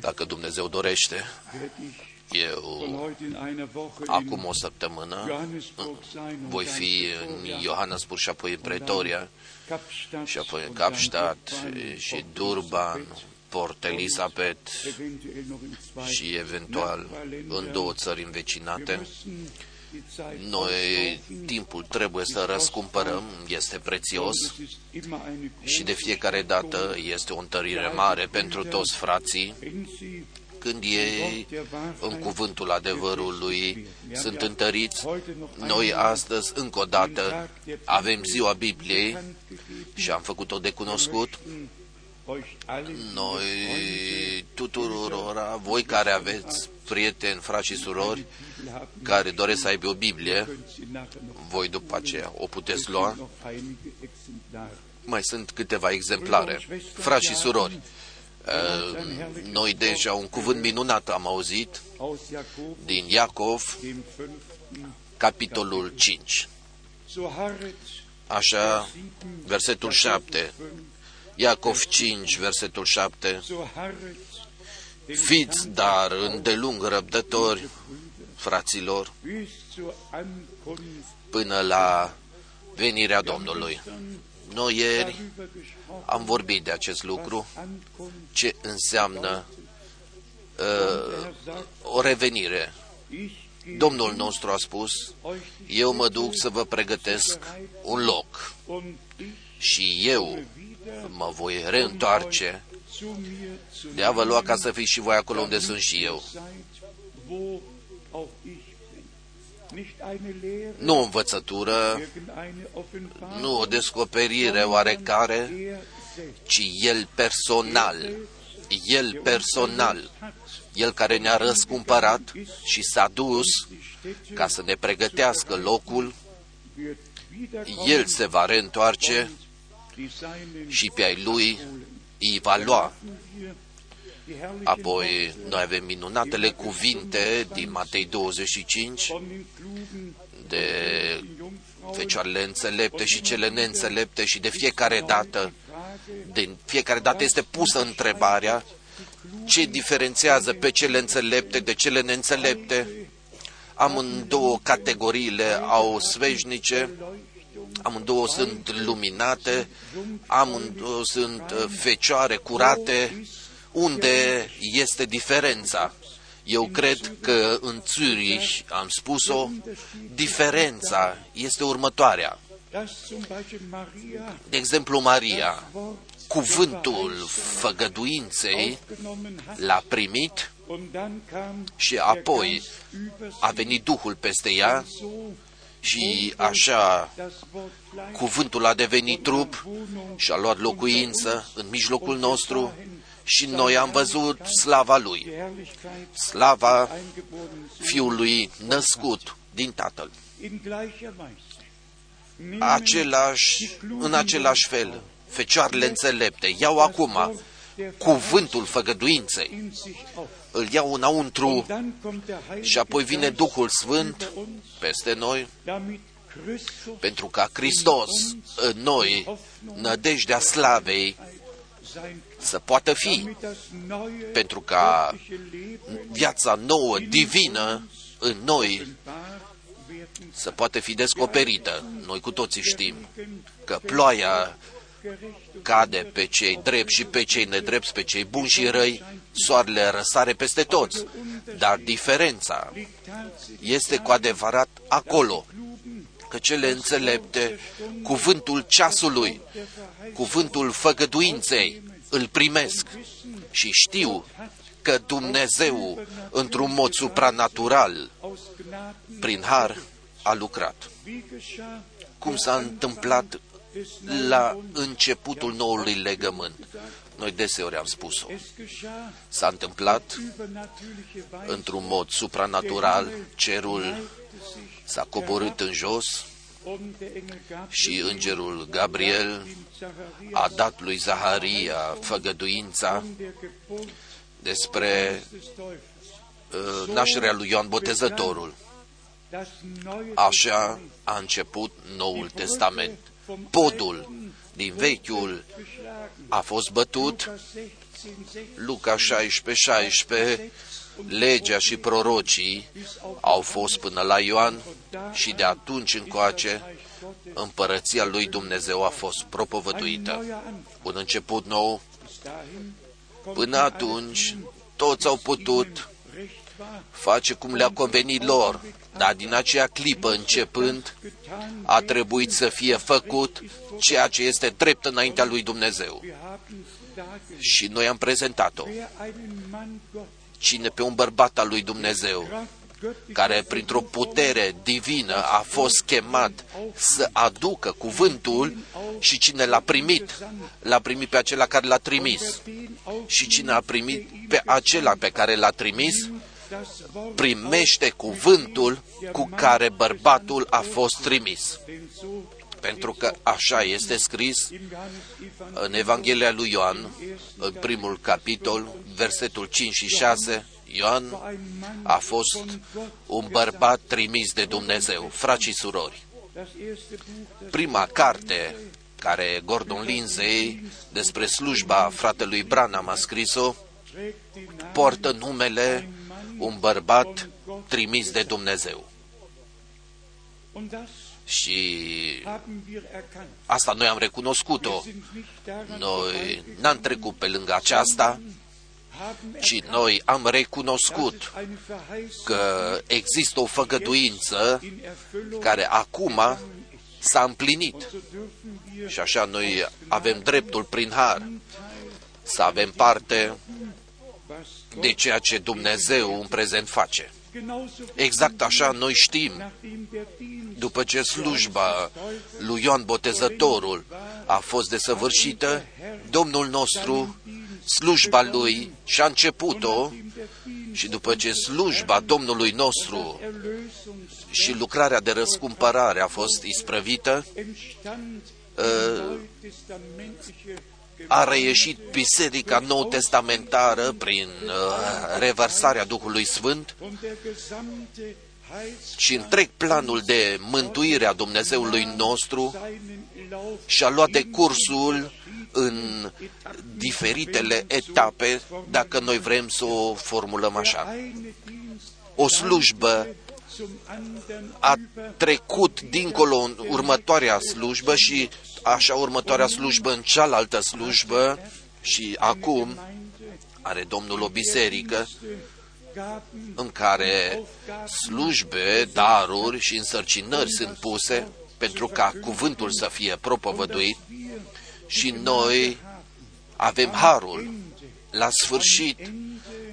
Dacă Dumnezeu dorește, eu acum o săptămână voi fi în Johannesburg și apoi în Pretoria și apoi în Kapstadt și Durban, Port Elizabeth și eventual în două țări învecinate. Noi timpul trebuie să răscumpărăm, este prețios și de fiecare dată este o întărire mare pentru toți frații când ei în cuvântul adevărului sunt întăriți. Noi astăzi, încă o dată, avem ziua Bibliei și am făcut-o de cunoscut. Noi tuturor, voi care aveți prieteni, frați și surori, care doresc să aibă o Biblie, voi după aceea o puteți lua. Mai sunt câteva exemplare. Frați și surori, noi deja un cuvânt minunat am auzit din Iacov, capitolul 5. Așa, versetul 7. Iacov 5, versetul 7. Fiți dar îndelung răbdători, fraților, până la venirea Domnului. Noi ieri am vorbit de acest lucru, ce înseamnă uh, o revenire. Domnul nostru a spus, eu mă duc să vă pregătesc un loc și eu mă voi reîntoarce. De a vă lua ca să fiți și voi acolo unde sunt și eu. Nu o învățătură, nu o descoperire oarecare, ci El personal, El personal, El care ne-a răscumpărat și s-a dus ca să ne pregătească locul, El se va reîntoarce și pe ai Lui îi va lua Apoi noi avem minunatele cuvinte din Matei 25 de fecioarele înțelepte și cele neînțelepte și de fiecare dată, de fiecare dată este pusă întrebarea ce diferențiază pe cele înțelepte de cele neînțelepte. Amândouă categoriile au sveșnice, amândouă sunt luminate, amândouă sunt uh, fecioare curate, unde este diferența? Eu cred că în Zürich, am spus-o, diferența este următoarea. De exemplu, Maria, cuvântul făgăduinței l-a primit și apoi a venit Duhul peste ea și așa cuvântul a devenit trup și a luat locuință în mijlocul nostru și noi am văzut slava Lui, slava Fiului născut din Tatăl. Același, în același fel, fecioarele înțelepte iau acum cuvântul făgăduinței, îl iau înăuntru și apoi vine Duhul Sfânt peste noi, pentru ca Hristos în noi, nădejdea slavei, să poată fi, pentru ca viața nouă, divină, în noi, să poată fi descoperită. Noi cu toții știm că ploaia cade pe cei drepți și pe cei nedrepți, pe cei buni și răi, soarele răsare peste toți. Dar diferența este cu adevărat acolo, că cele înțelepte, cuvântul ceasului, cuvântul făgăduinței, îl primesc și știu că Dumnezeu, într-un mod supranatural, prin har, a lucrat. Cum s-a întâmplat la începutul noului legământ. Noi deseori am spus-o. S-a întâmplat într-un mod supranatural, cerul s-a coborât în jos și îngerul Gabriel a dat lui Zaharia făgăduința despre uh, nașterea lui Ioan Botezătorul. Așa a început Noul Testament. Podul din vechiul a fost bătut, Luca 16, 16, legea și prorocii au fost până la Ioan și de atunci încoace împărăția lui Dumnezeu a fost propovăduită. Un început nou, până atunci toți au putut face cum le-a convenit lor, dar din aceea clipă începând a trebuit să fie făcut ceea ce este drept înaintea lui Dumnezeu. Și noi am prezentat-o. Cine pe un bărbat al lui Dumnezeu, care printr-o putere divină a fost chemat să aducă cuvântul și cine l-a primit, l-a primit pe acela care l-a trimis. Și cine a primit pe acela pe care l-a trimis, primește cuvântul cu care bărbatul a fost trimis. Pentru că așa este scris în Evanghelia lui Ioan, în primul capitol, versetul 5 și 6, Ioan a fost un bărbat trimis de Dumnezeu, frați și surori. Prima carte care Gordon Lindsay despre slujba fratelui Branham a scris-o, poartă numele un bărbat trimis de Dumnezeu. Și asta noi am recunoscut-o. Noi n-am trecut pe lângă aceasta, ci noi am recunoscut că există o făgăduință care acum s-a împlinit. Și așa noi avem dreptul prin har să avem parte de ceea ce Dumnezeu în prezent face. Exact așa noi știm, după ce slujba lui Ioan Botezătorul a fost desăvârșită, Domnul nostru, slujba lui și-a început-o și după ce slujba Domnului nostru și lucrarea de răscumpărare a fost isprăvită, a reieșit Biserica Nou Testamentară prin uh, revărsarea Duhului Sfânt și întreg planul de mântuire a Dumnezeului nostru și-a luat de cursul în diferitele etape, dacă noi vrem să o formulăm așa. O slujbă a trecut dincolo în următoarea slujbă și așa următoarea slujbă în cealaltă slujbă și acum are Domnul o biserică în care slujbe, daruri și însărcinări sunt puse pentru ca cuvântul să fie propovăduit. Și noi avem harul la sfârșit,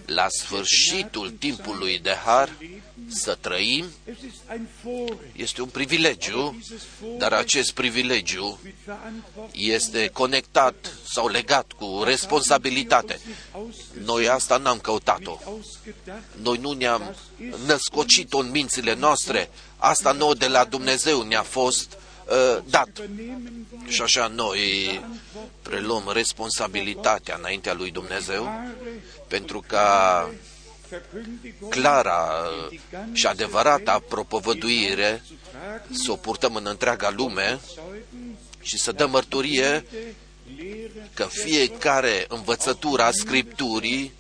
la sfârșitul timpului de har, să trăim este un privilegiu, dar acest privilegiu este conectat sau legat cu responsabilitate. Noi asta n-am căutat-o. Noi nu ne-am născocit-o în mințile noastre. Asta nouă de la Dumnezeu ne-a fost uh, dat. Și așa noi preluăm responsabilitatea înaintea lui Dumnezeu pentru ca clara și adevărata propovăduire să o purtăm în întreaga lume și să dăm mărturie că fiecare învățătură a Scripturii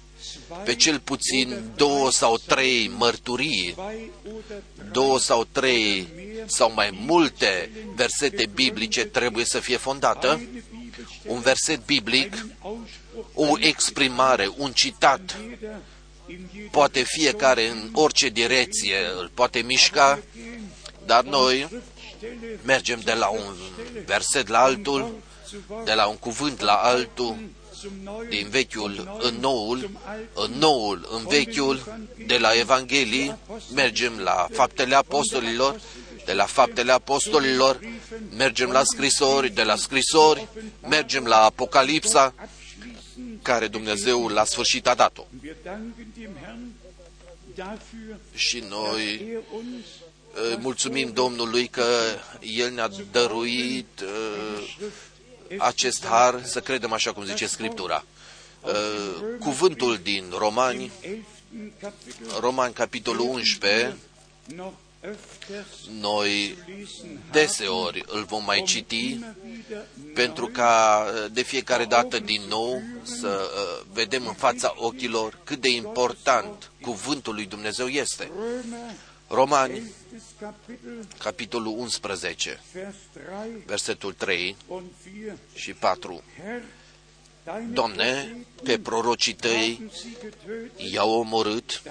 pe cel puțin două sau trei mărturii, două sau trei sau mai multe versete biblice trebuie să fie fondată. Un verset biblic, o exprimare, un citat. Poate fiecare în orice direcție îl poate mișca, dar noi mergem de la un verset la altul, de la un cuvânt la altul, din vechiul în noul, în noul în vechiul, de la Evanghelii, mergem la faptele apostolilor, de la faptele apostolilor, mergem la scrisori, de la scrisori, mergem la Apocalipsa, care Dumnezeu la sfârșit a dat-o. Și noi mulțumim Domnului că El ne-a dăruit acest har, să credem așa cum zice Scriptura. Cuvântul din Romani, Romani capitolul 11, Noi deseori îl vom mai citi pentru ca de fiecare dată din nou să vedem în fața ochilor cât de important cuvântul lui Dumnezeu este. Romani, capitolul 11, versetul 3 și 4. Doamne, pe prorocii tăi i-au omorât,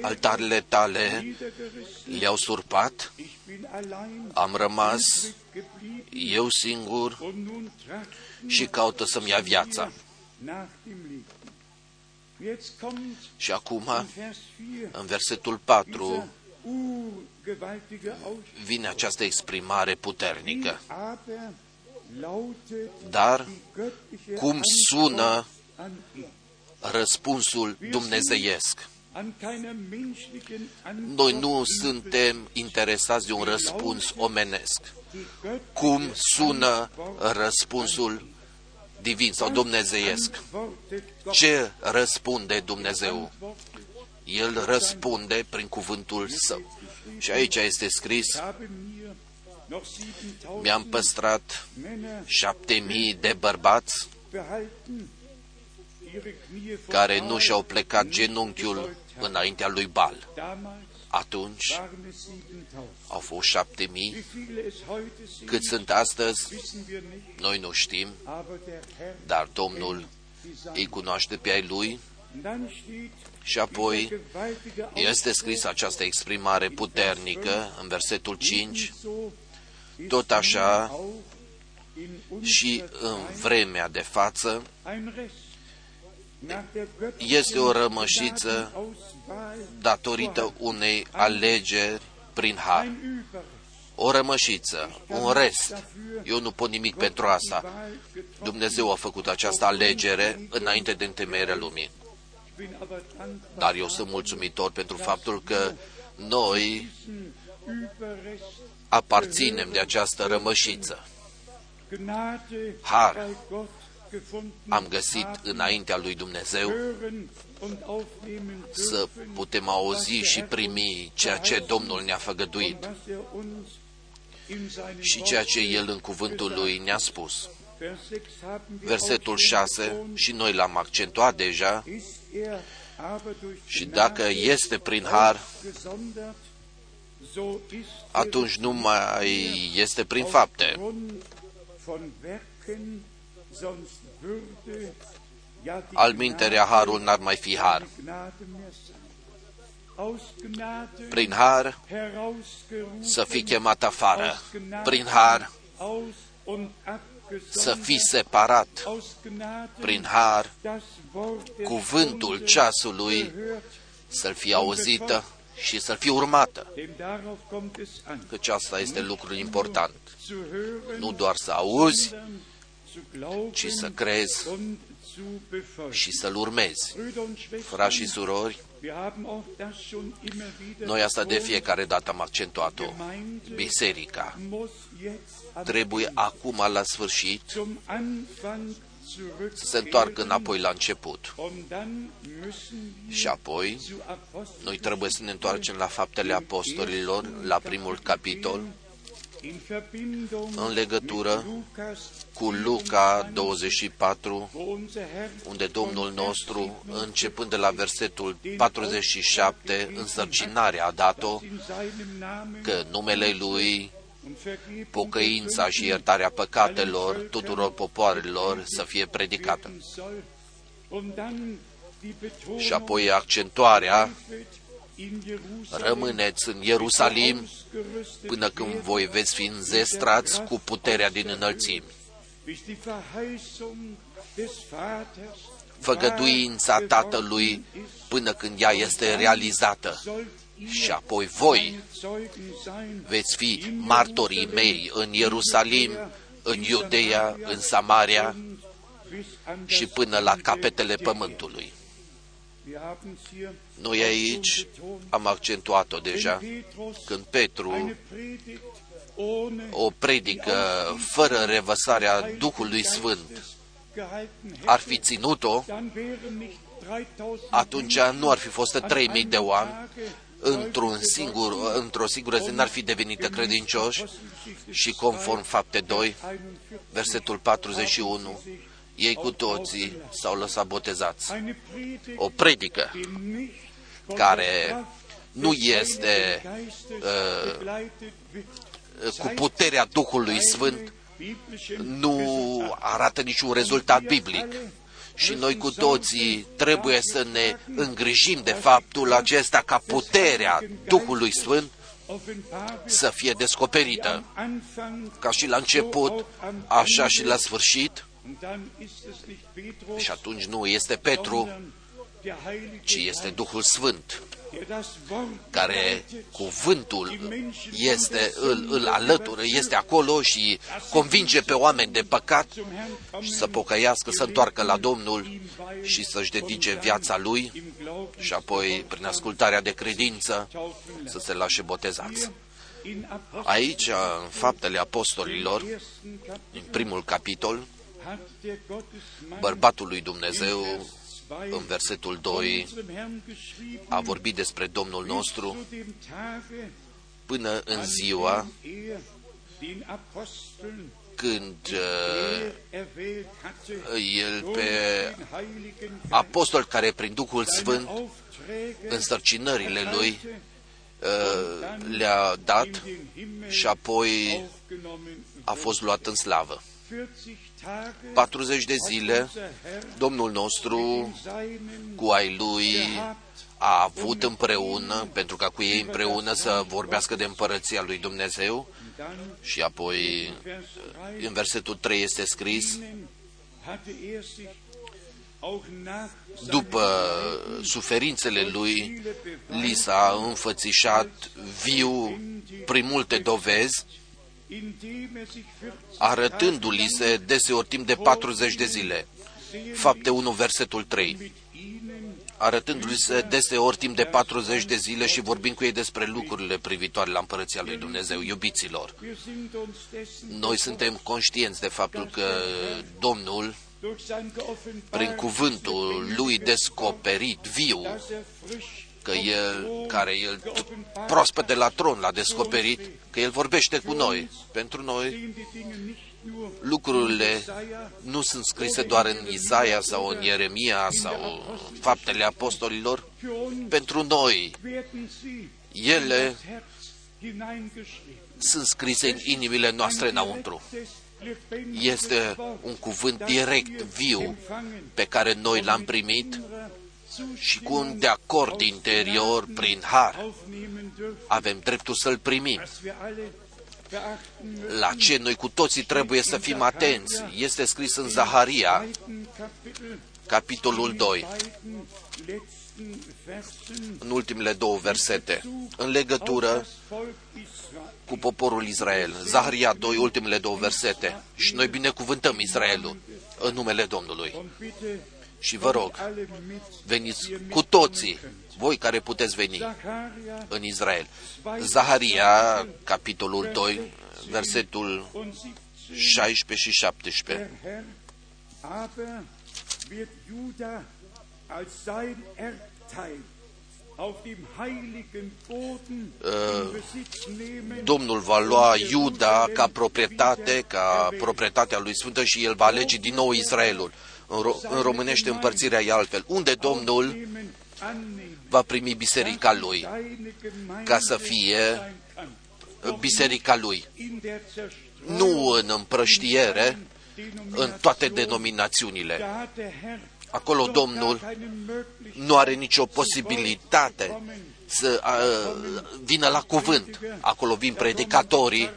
altarele tale le-au surpat, am rămas eu singur și caută să-mi ia viața. Și acum, în versetul 4, vine această exprimare puternică. Dar cum sună răspunsul dumnezeiesc? Noi nu suntem interesați de un răspuns omenesc. Cum sună răspunsul divin sau dumnezeiesc? Ce răspunde Dumnezeu? El răspunde prin cuvântul său. Și aici este scris, mi-am păstrat șapte mii de bărbați care nu și-au plecat genunchiul înaintea lui Bal. Atunci au fost șapte mii. Cât sunt astăzi, noi nu știm, dar Domnul îi cunoaște pe ai lui și apoi este scris această exprimare puternică în versetul 5, tot așa și în vremea de față este o rămășiță datorită unei alegeri prin har. O rămășiță, un rest. Eu nu pot nimic pentru asta. Dumnezeu a făcut această alegere înainte de întemeierea lumii. Dar eu sunt mulțumitor pentru faptul că noi aparținem de această rămășiță. Har am găsit înaintea lui Dumnezeu să putem auzi și primi ceea ce Domnul ne-a făgăduit și ceea ce El în cuvântul Lui ne-a spus. Versetul 6, și noi l-am accentuat deja, și dacă este prin har, atunci nu mai este prin fapte. Al minterea harul n-ar mai fi har. Prin har să fii chemat afară. Prin har să fii separat prin har, cuvântul ceasului să-l fie auzită și să-l fie urmată. Căci asta este lucrul important. Nu doar să auzi, ci să crezi și să-l urmezi. Frați și surori, noi asta de fiecare dată am accentuat-o. Biserica trebuie acum la sfârșit să se întoarcă înapoi la început. Și apoi, noi trebuie să ne întoarcem la faptele apostolilor, la primul capitol, în legătură cu Luca 24, unde Domnul nostru, începând de la versetul 47, însărcinarea a dat-o, că numele Lui pocăința și iertarea păcatelor tuturor popoarelor să fie predicată. Și apoi accentuarea rămâneți în Ierusalim până când voi veți fi înzestrați cu puterea din înălțimi. Făgăduința Tatălui până când ea este realizată. Și apoi voi veți fi martorii mei în Ierusalim, în Iudeea, în Samaria și până la capetele pământului. Noi aici am accentuat-o deja când Petru o predică fără revăsarea Duhului Sfânt ar fi ținut-o, atunci nu ar fi fost 3.000 de oameni, într-un singur, într-o singură zi n-ar fi devenit credincioși și conform fapte 2, versetul 41, ei cu toții s-au lăsat botezați. O predică care nu este uh, cu puterea Duhului Sfânt, nu arată niciun rezultat biblic. Și noi cu toții trebuie să ne îngrijim de faptul acesta ca puterea Duhului Sfânt să fie descoperită. Ca și la început, așa și la sfârșit. Și atunci nu este Petru, ci este Duhul Sfânt care cuvântul este, îl, îl alătură, este acolo și convinge pe oameni de păcat și să pocăiască, să întoarcă la Domnul și să-și dedice viața lui și apoi, prin ascultarea de credință, să se lașe botezați. Aici, în Faptele Apostolilor, în primul capitol, bărbatul lui Dumnezeu în versetul 2 a vorbit despre Domnul nostru până în ziua când uh, el pe apostol care prin Duhul Sfânt în sărcinările lui uh, le-a dat și apoi a fost luat în slavă. 40 de zile, Domnul nostru, cu ai lui, a avut împreună, pentru ca cu ei împreună să vorbească de împărăția lui Dumnezeu. Și apoi în versetul 3 este scris după suferințele lui, li s-a înfățișat viu prin multe dovezi arătându-li se deseori timp de 40 de zile. Fapte 1, versetul 3 arătându-li se deseori timp de 40 de zile și vorbind cu ei despre lucrurile privitoare la împărăția lui Dumnezeu, iubiților. Noi suntem conștienți de faptul că Domnul, prin cuvântul lui descoperit, viu, că El, care El proaspăt de la tron l-a descoperit, că El vorbește cu noi. Pentru noi, lucrurile nu sunt scrise doar în Isaia sau în Ieremia sau faptele apostolilor. Pentru noi, ele sunt scrise în inimile noastre înăuntru. Este un cuvânt direct, viu, pe care noi l-am primit și cu un de acord interior prin har. Avem dreptul să-l primim. La ce noi cu toții trebuie să fim atenți este scris în Zaharia, capitolul 2, în ultimele două versete, în legătură cu poporul Israel. Zaharia 2, ultimele două versete. Și noi binecuvântăm Israelul în numele Domnului. Și vă rog, veniți cu toții, voi care puteți veni în Israel. Zaharia, capitolul 2, versetul 16 și 17. Domnul va lua Iuda ca proprietate, ca proprietatea lui Sfântă și el va alege din nou Israelul în, ro- în românește împărțirea e altfel. Unde Domnul va primi biserica lui ca să fie biserica lui. Nu în împrăștiere, în toate denominațiunile. Acolo Domnul nu are nicio posibilitate să uh, vină la cuvânt. Acolo vin predicatorii,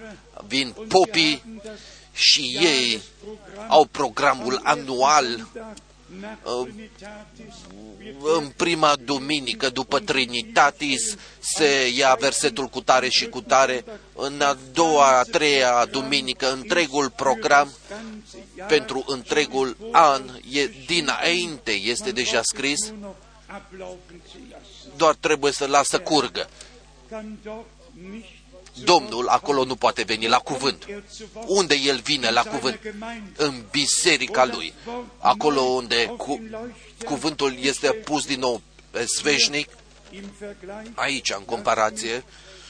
vin popii și ei au programul anual uh, în prima duminică după Trinitatis se ia versetul cu tare și cu tare, în a doua, a treia duminică întregul program pentru întregul an e dinainte, este deja scris, doar trebuie să lasă curgă. Domnul acolo nu poate veni la cuvânt. Unde El vine la cuvânt? În biserica Lui. Acolo unde cu, cuvântul este pus din nou pe sveșnic, Aici, în comparație,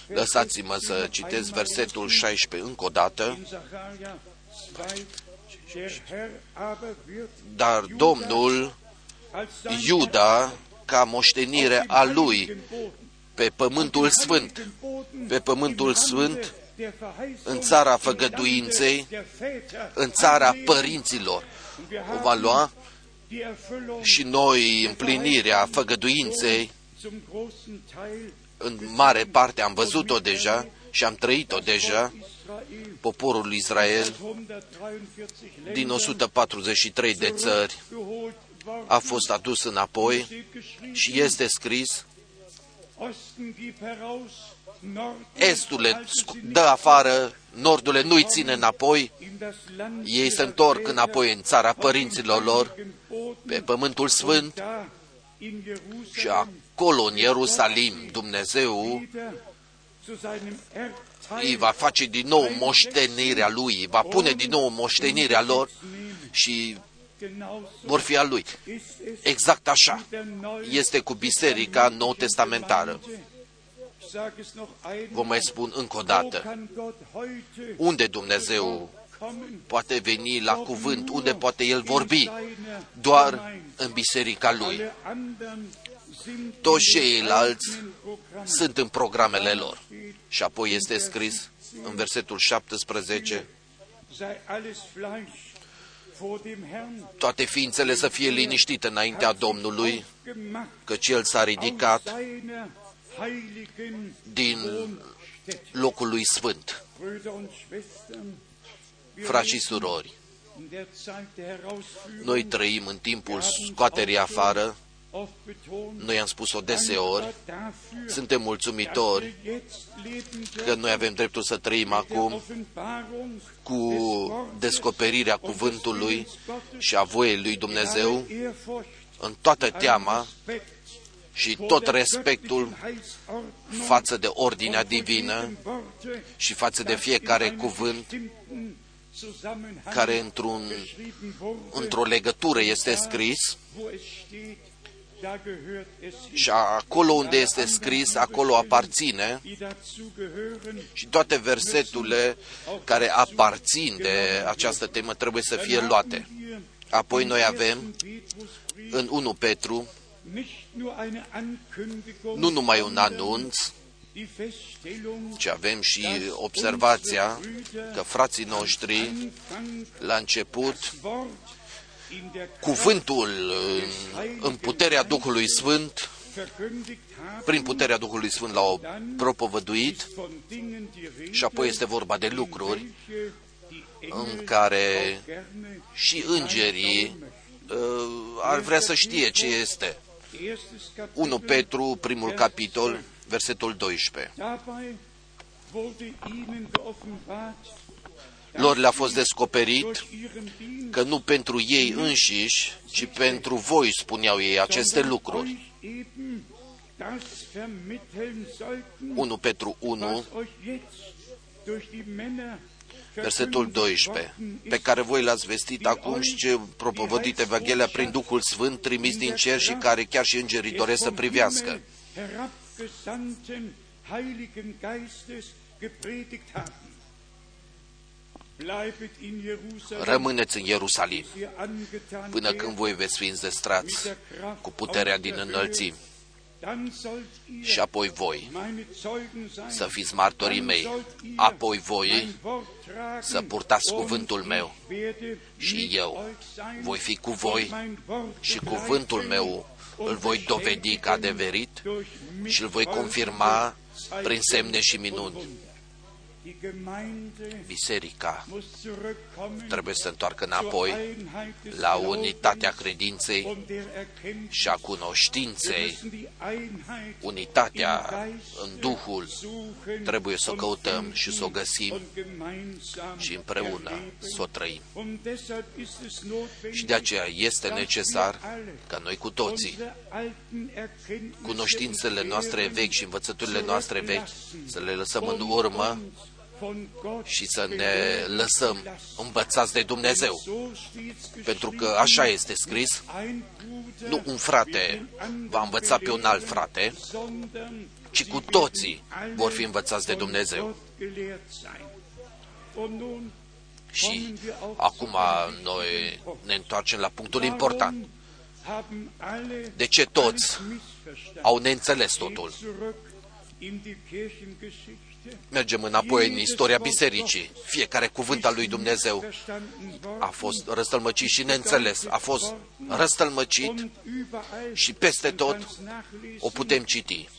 lăsați-mă să citesc versetul 16 încă o dată. Dar Domnul Iuda ca moștenire a lui pe pământul sfânt, pe pământul sfânt, în țara făgăduinței, în țara părinților. O va lua și noi împlinirea făgăduinței, în mare parte am văzut-o deja și am trăit-o deja, poporul Israel din 143 de țări a fost adus înapoi și este scris Estul dă afară, nordul nu-i ține înapoi, ei se întorc înapoi în țara părinților lor, pe pământul sfânt și acolo în Ierusalim Dumnezeu îi va face din nou moștenirea lui, va pune din nou moștenirea lor și vor fi a lui. Exact așa este cu biserica nou testamentară. Vă mai spun încă o dată, unde Dumnezeu poate veni la cuvânt, unde poate El vorbi, doar în biserica Lui. Toți ceilalți sunt în programele lor. Și apoi este scris în versetul 17, toate ființele să fie liniștite înaintea Domnului, căci El s-a ridicat din locul lui sfânt. Frați și surori, noi trăim în timpul scoaterii afară, noi am spus-o deseori, suntem mulțumitori că noi avem dreptul să trăim acum cu descoperirea cuvântului și a voiei lui Dumnezeu în toată teama și tot respectul față de ordinea divină și față de fiecare cuvânt care într-un, într-o legătură este scris și acolo unde este scris, acolo aparține și toate verseturile care aparțin de această temă trebuie să fie luate. Apoi noi avem în 1 Petru nu numai un anunț, ci avem și observația că frații noștri, la început, cuvântul în puterea Duhului Sfânt, prin puterea Duhului Sfânt l-au propovăduit și apoi este vorba de lucruri în care și îngerii uh, ar vrea să știe ce este. 1 Petru, primul capitol, versetul 12. Lor le-a fost descoperit că nu pentru ei înșiși, ci pentru voi spuneau ei aceste lucruri. 1 Petru 1, versetul 12, pe care voi l-ați vestit acum și ce propovădit Evanghelia prin Duhul Sfânt trimis din cer și care chiar și îngerii doresc să privească. Rămâneți în Ierusalim. Până când voi veți fi înzestrați cu puterea din înălțimi și apoi voi să fiți martorii mei, apoi voi să purtați cuvântul meu. și eu voi fi cu voi și cuvântul meu îl voi dovedi ca adeverit și îl voi confirma prin semne și minuni. Biserica trebuie să se întoarcă înapoi la unitatea credinței și a cunoștinței. Unitatea în Duhul trebuie să o căutăm și să o găsim și împreună să o trăim. Și de aceea este necesar ca noi cu toții, cunoștințele noastre vechi și învățăturile noastre vechi, să le lăsăm în urmă și să ne lăsăm învățați de Dumnezeu. Pentru că așa este scris, nu un frate va învăța pe un alt frate, ci cu toții vor fi învățați de Dumnezeu. Și acum noi ne întoarcem la punctul important. De ce toți au neînțeles totul? Mergem înapoi în istoria bisericii. Fiecare cuvânt al lui Dumnezeu a fost răstălmăcit și neînțeles. A fost răstălmăcit și peste tot o putem citi.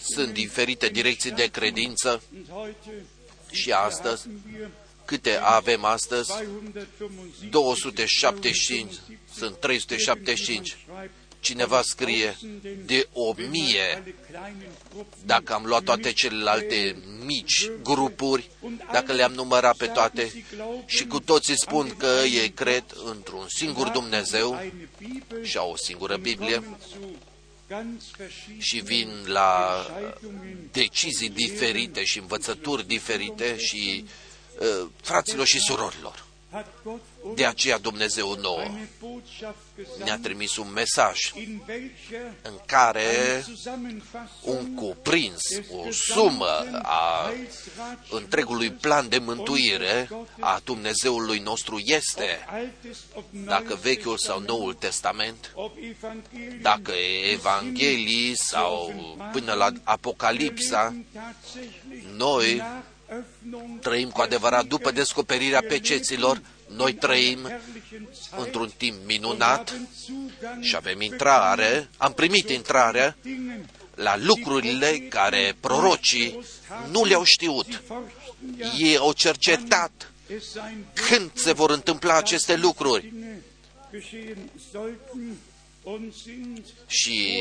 Sunt diferite direcții de credință și astăzi câte avem astăzi? 275, sunt 375. Cineva scrie de o mie, dacă am luat toate celelalte mici grupuri, dacă le-am numărat pe toate, și cu toții spun că ei cred într-un singur Dumnezeu și au o singură Biblie, și vin la decizii diferite și învățături diferite și uh, fraților și surorilor. De aceea Dumnezeu nouă ne-a trimis un mesaj în care un cuprins, o sumă a întregului plan de mântuire a Dumnezeului nostru este, dacă Vechiul sau Noul Testament, dacă Evanghelii sau până la Apocalipsa, noi trăim cu adevărat după descoperirea peceților, noi trăim într-un timp minunat și avem intrare, am primit intrare la lucrurile care prorocii nu le-au știut. Ei au cercetat când se vor întâmpla aceste lucruri. Și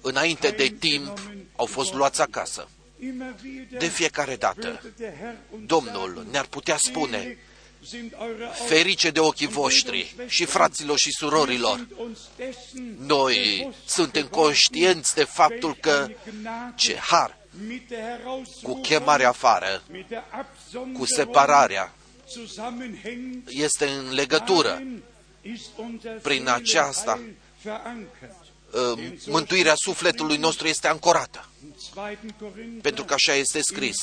înainte de timp au fost luați acasă. De fiecare dată, Domnul ne-ar putea spune, ferice de ochii voștri și fraților și surorilor, noi suntem conștienți de faptul că ce har cu chemarea afară, cu separarea, este în legătură. Prin aceasta, ă, mântuirea sufletului nostru este ancorată. Pentru că așa este scris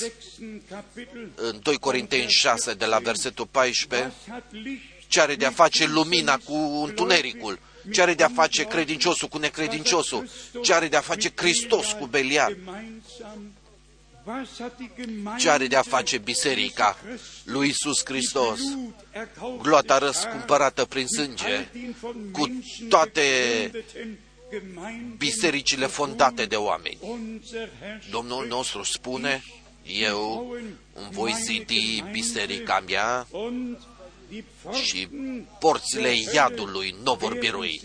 în 2 Corinteni 6, de la versetul 14, ce are de a face lumina cu întunericul, ce are de a face credinciosul cu necredinciosul, ce are de a face Hristos cu Belial, ce are de a face biserica lui Iisus Hristos, gloata răscumpărată prin sânge, cu toate bisericile fondate de oameni. Domnul nostru spune, eu îmi voi zidi biserica mea și porțile iadului nu vor birui.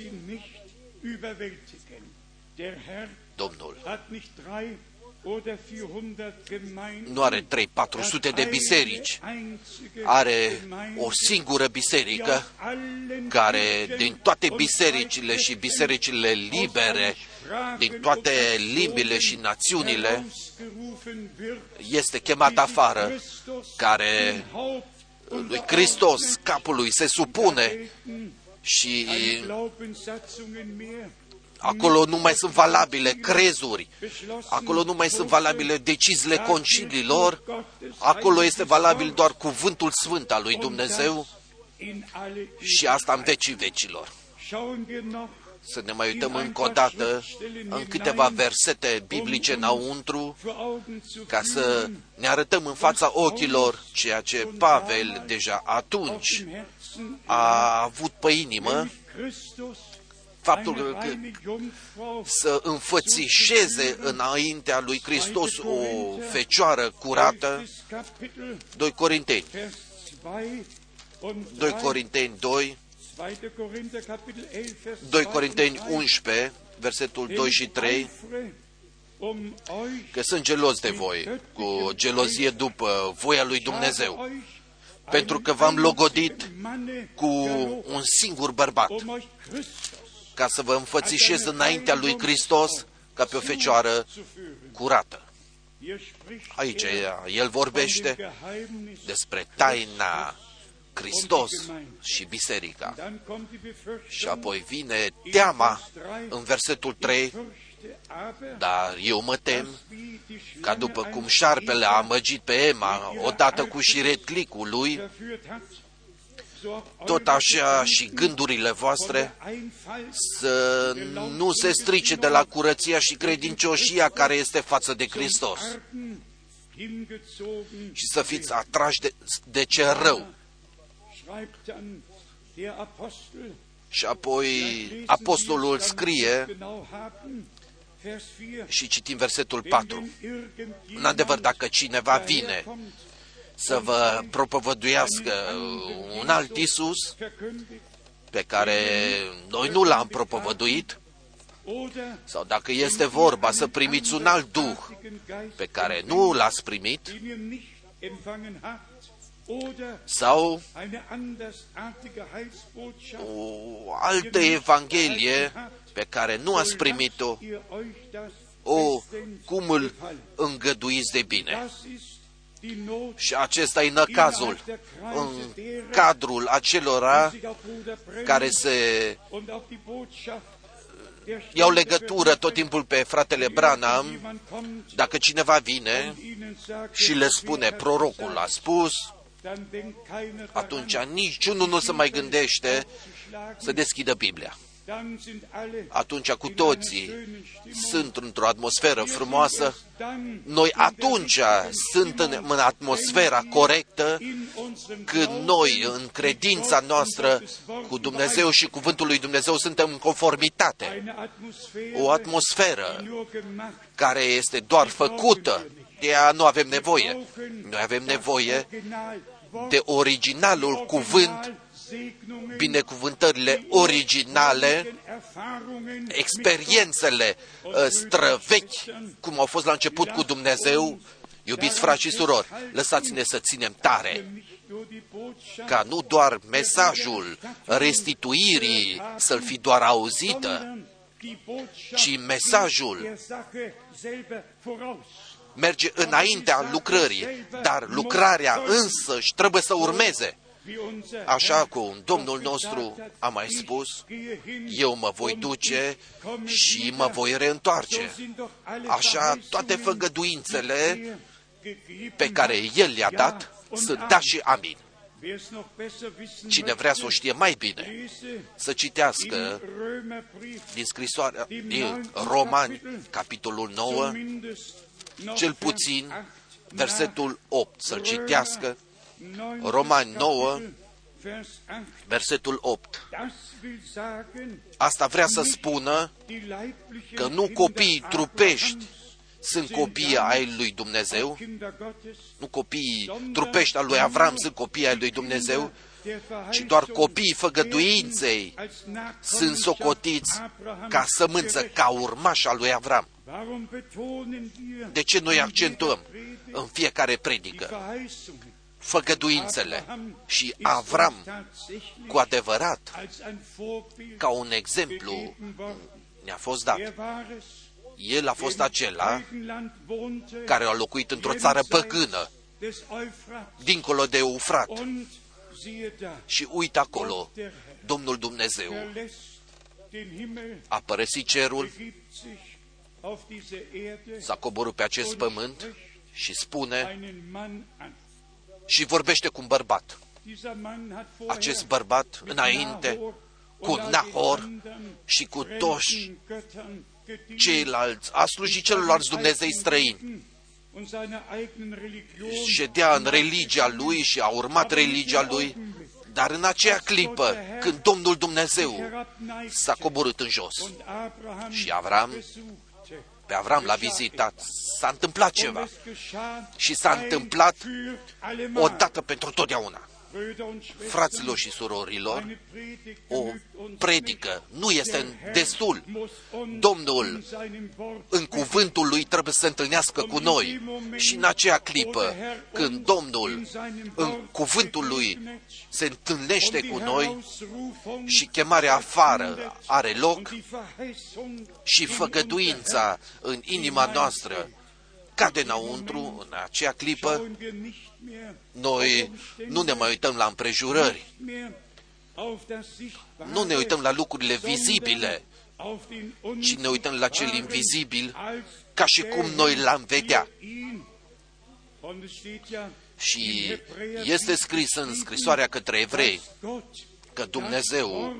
Domnul nu are 3-400 de biserici, are o singură biserică care din toate bisericile și bisericile libere, din toate limbile și națiunile, este chemat afară, care lui Hristos, capului, se supune și Acolo nu mai sunt valabile crezuri, acolo nu mai sunt valabile deciziile conciliilor, acolo este valabil doar cuvântul sfânt al lui Dumnezeu. Și asta în vecii vecilor. Să ne mai uităm încă o dată în câteva versete biblice înăuntru, ca să ne arătăm în fața ochilor ceea ce Pavel deja atunci a avut pe inimă, faptul că să înfățișeze înaintea lui Hristos o fecioară curată, 2 Corinteni, 2 Corinteni 2, 2 Corinteni 11, versetul 2 și 3, că sunt gelos de voi, cu gelozie după voia lui Dumnezeu, pentru că v-am logodit cu un singur bărbat, ca să vă înfățișez înaintea lui Hristos ca pe o fecioară curată. Aici el vorbește despre taina Hristos și biserica. Și apoi vine teama în versetul 3, dar eu mă tem ca după cum șarpele a amăgit pe Ema odată cu șiretlicul lui, tot așa și gândurile voastre să nu se strice de la curăția și credincioșia care este față de Hristos și să fiți atrași de, de ce rău. Și apoi apostolul scrie și citim versetul 4. În adevăr, dacă cineva vine să vă propovăduiască un alt Isus pe care noi nu l-am propovăduit, sau dacă este vorba să primiți un alt Duh pe care nu l-ați primit, sau o altă Evanghelie pe care nu ați primit-o, o, cum îl îngăduiți de bine. Și acesta e năcazul. În cadrul acelora care se iau legătură tot timpul pe fratele Branham, dacă cineva vine și le spune, prorocul a spus, atunci niciunul nu se mai gândește să deschidă Biblia atunci cu toții sunt într-o atmosferă frumoasă, noi atunci suntem în atmosfera corectă când noi, în credința noastră cu Dumnezeu și Cuvântul lui Dumnezeu, suntem în conformitate. O atmosferă care este doar făcută, de ea nu avem nevoie. Noi avem nevoie de originalul cuvânt binecuvântările originale, experiențele uh, străvechi, cum au fost la început cu Dumnezeu, iubiți frați și surori, lăsați-ne să ținem tare, ca nu doar mesajul restituirii să-l fi doar auzită, ci mesajul merge înaintea lucrării, dar lucrarea însă trebuie să urmeze. Așa cum Domnul nostru a mai spus, eu mă voi duce și mă voi reîntoarce. Așa toate făgăduințele pe care El le-a dat sunt da și amin. Cine vrea să o știe mai bine, să citească din scrisoarea din Romani, capitolul 9, cel puțin versetul 8, să-l citească Romani 9, versetul 8. Asta vrea să spună că nu copiii trupești sunt copii ai lui Dumnezeu, nu copiii trupești al lui Avram sunt copii ai lui Dumnezeu, ci doar copiii făgăduinței sunt socotiți ca sămânță, ca urmaș al lui Avram. De ce noi accentuăm în fiecare predică făgăduințele și Avram cu adevărat ca un exemplu ne-a fost dat. El a fost acela care a locuit într-o țară păgână, dincolo de Eufrat. Și uite acolo, Domnul Dumnezeu a părăsit cerul, s-a coborât pe acest pământ și spune și vorbește cu un bărbat. Acest bărbat, înainte, cu Nahor și cu toți ceilalți, a slujit celorlalți Dumnezei străini. Ședea în religia lui și a urmat religia lui, dar în aceea clipă, când Domnul Dumnezeu s-a coborât în jos. Și Avram pe Avram l-a vizitat, s-a întâmplat ceva și s-a întâmplat odată pentru totdeauna. Fraților și surorilor, o predică nu este destul. Domnul, în cuvântul lui, trebuie să se întâlnească cu noi. Și în aceea clipă, când Domnul, în cuvântul lui, se întâlnește cu noi și chemarea afară are loc și făgăduința în inima noastră cade înăuntru, în acea clipă, noi nu ne mai uităm la împrejurări, nu ne uităm la lucrurile vizibile, ci ne uităm la cel invizibil ca și cum noi l-am vedea. Și este scris în scrisoarea către evrei că Dumnezeu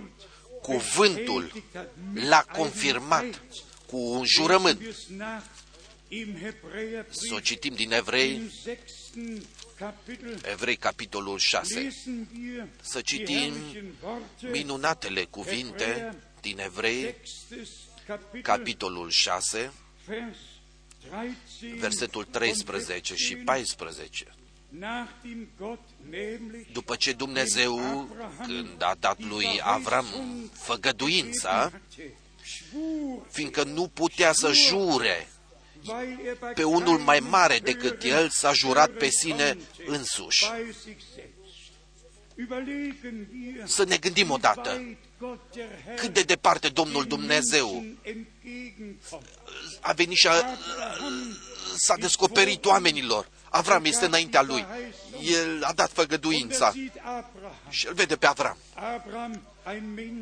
cuvântul l-a confirmat cu un jurământ. Să o citim din Evrei, Evrei, capitolul 6. Să citim minunatele cuvinte din Evrei, capitolul 6, versetul 13 și 14. După ce Dumnezeu, când a dat lui Avram făgăduința, fiindcă nu putea să jure pe unul mai mare decât el, s-a jurat pe sine însuși. Să ne gândim odată cât de departe Domnul Dumnezeu a venit și a, s-a descoperit oamenilor. Avram este înaintea lui. El a dat făgăduința și îl vede pe Avram.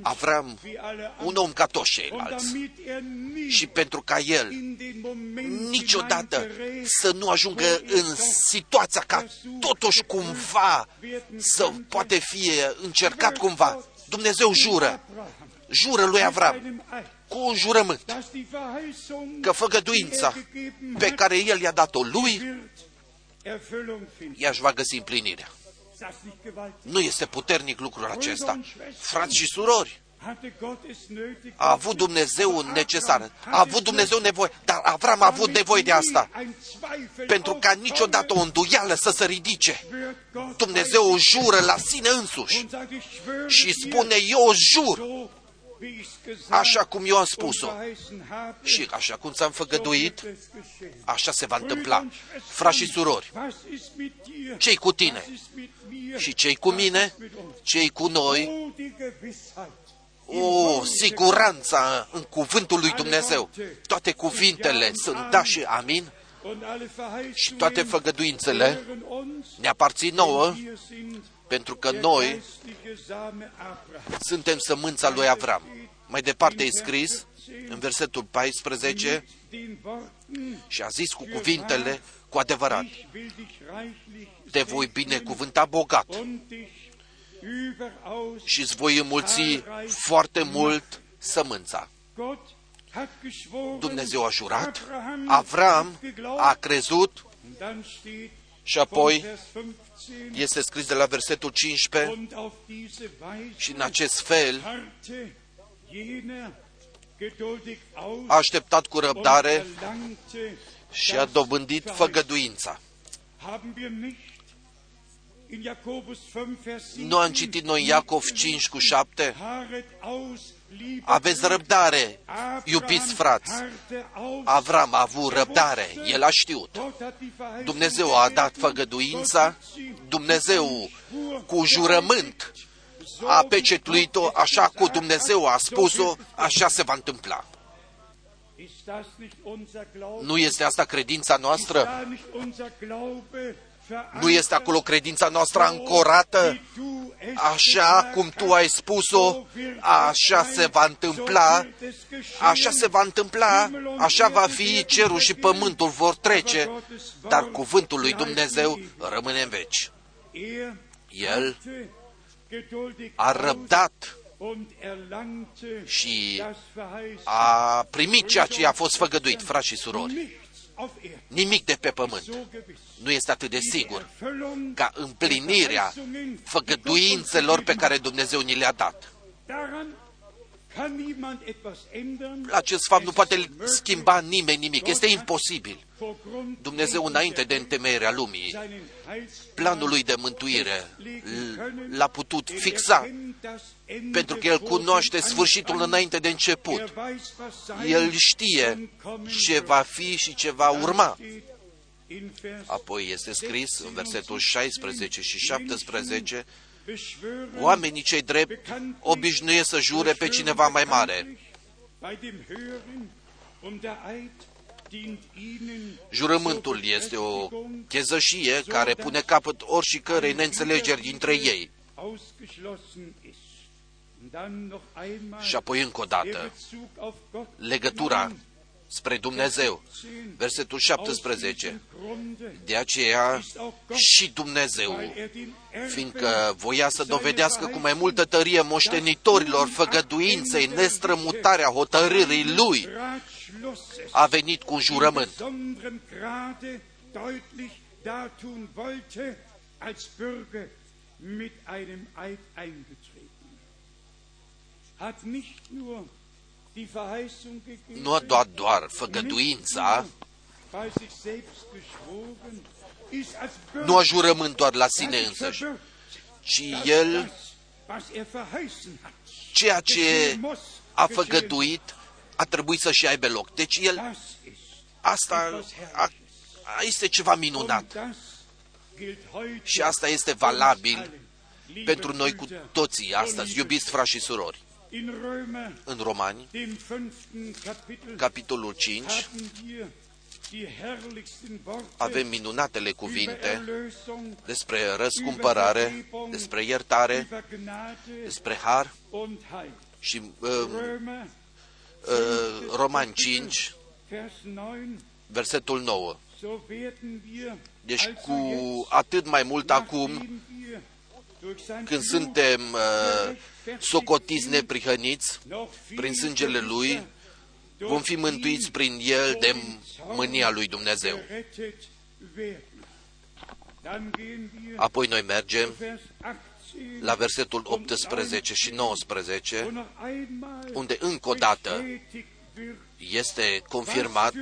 Avram, un om ca toți ceilalți. Și pentru ca el niciodată să nu ajungă în situația ca totuși cumva să poate fi încercat cumva. Dumnezeu jură, jură lui Avram cu un jurământ că făgăduința pe care el i-a dat-o lui, ea își va găsi împlinirea. Nu este puternic lucrul acesta. Frați și surori, a avut Dumnezeu necesar, a avut Dumnezeu nevoie, dar Avram a avut nevoie de asta, pentru ca niciodată o înduială să se ridice. Dumnezeu o jură la sine însuși și spune, eu jur, așa cum eu am spus-o și așa cum ți-am făgăduit, așa se va întâmpla. Frați și surori, cei cu tine și cei cu mine, cei cu noi, o siguranță în cuvântul lui Dumnezeu. Toate cuvintele sunt da și amin și toate făgăduințele ne aparțin nouă pentru că noi suntem sămânța lui Avram. Mai departe e scris în versetul 14 și a zis cu cuvintele cu adevărat, te voi binecuvânta bogat și îți voi înmulți foarte mult sămânța. Dumnezeu a jurat, Avram a crezut și apoi este scris de la versetul 15 și în acest fel a așteptat cu răbdare și a dobândit făgăduința. Nu am citit noi Iacov 5 cu 7? Aveți răbdare, iubiți frați. Avram a avut răbdare, el a știut. Dumnezeu a dat făgăduința, Dumnezeu cu jurământ a pecetuit-o, așa cum Dumnezeu a spus-o, așa se va întâmpla. Nu este asta credința noastră? Nu este acolo credința noastră ancorată? Așa cum tu ai spus-o, așa se va întâmpla, așa se va întâmpla, așa va fi, cerul și pământul vor trece, dar cuvântul lui Dumnezeu rămâne în veci. El a răbdat și a primit ceea ce i-a fost făgăduit, frați și surori. Nimic de pe pământ nu este atât de sigur ca împlinirea făgăduințelor pe care Dumnezeu ni le-a dat. La acest fapt nu poate schimba nimeni nimic. Este imposibil. Dumnezeu, înainte de întemeierea lumii, planul lui de mântuire l-a putut fixa, pentru că El cunoaște sfârșitul înainte de început. El știe ce va fi și ce va urma. Apoi este scris în versetul 16 și 17, Oamenii cei drept obișnuiesc să jure pe cineva mai mare. Jurământul este o chezășie care pune capăt oricărei neînțelegeri dintre ei. Și apoi încă o dată, legătura spre Dumnezeu. Versetul 17. De aceea și Dumnezeu, fiindcă voia să dovedească cu mai multă tărie moștenitorilor făgăduinței, nestrămutarea hotărârii Lui, a venit cu un jurământ. mit einem Eid eingetreten. Hat nicht nur nu a dat doar făgăduința, nu a jurământ doar la sine însăși, ci el ceea ce a făgăduit a trebuit să-și aibă loc. Deci el, asta a, a, este ceva minunat. Și asta este valabil pentru noi cu toții astăzi, iubiți frați și surori. În Romani, capitolul 5, avem minunatele cuvinte despre răscumpărare, despre iertare, despre har și uh, uh, Roman 5, versetul 9. Deci cu atât mai mult acum, când suntem uh, socotiți neprihăniți prin sângele Lui, vom fi mântuiți prin El de mânia Lui Dumnezeu. Apoi noi mergem la versetul 18 și 19, unde încă o dată este confirmat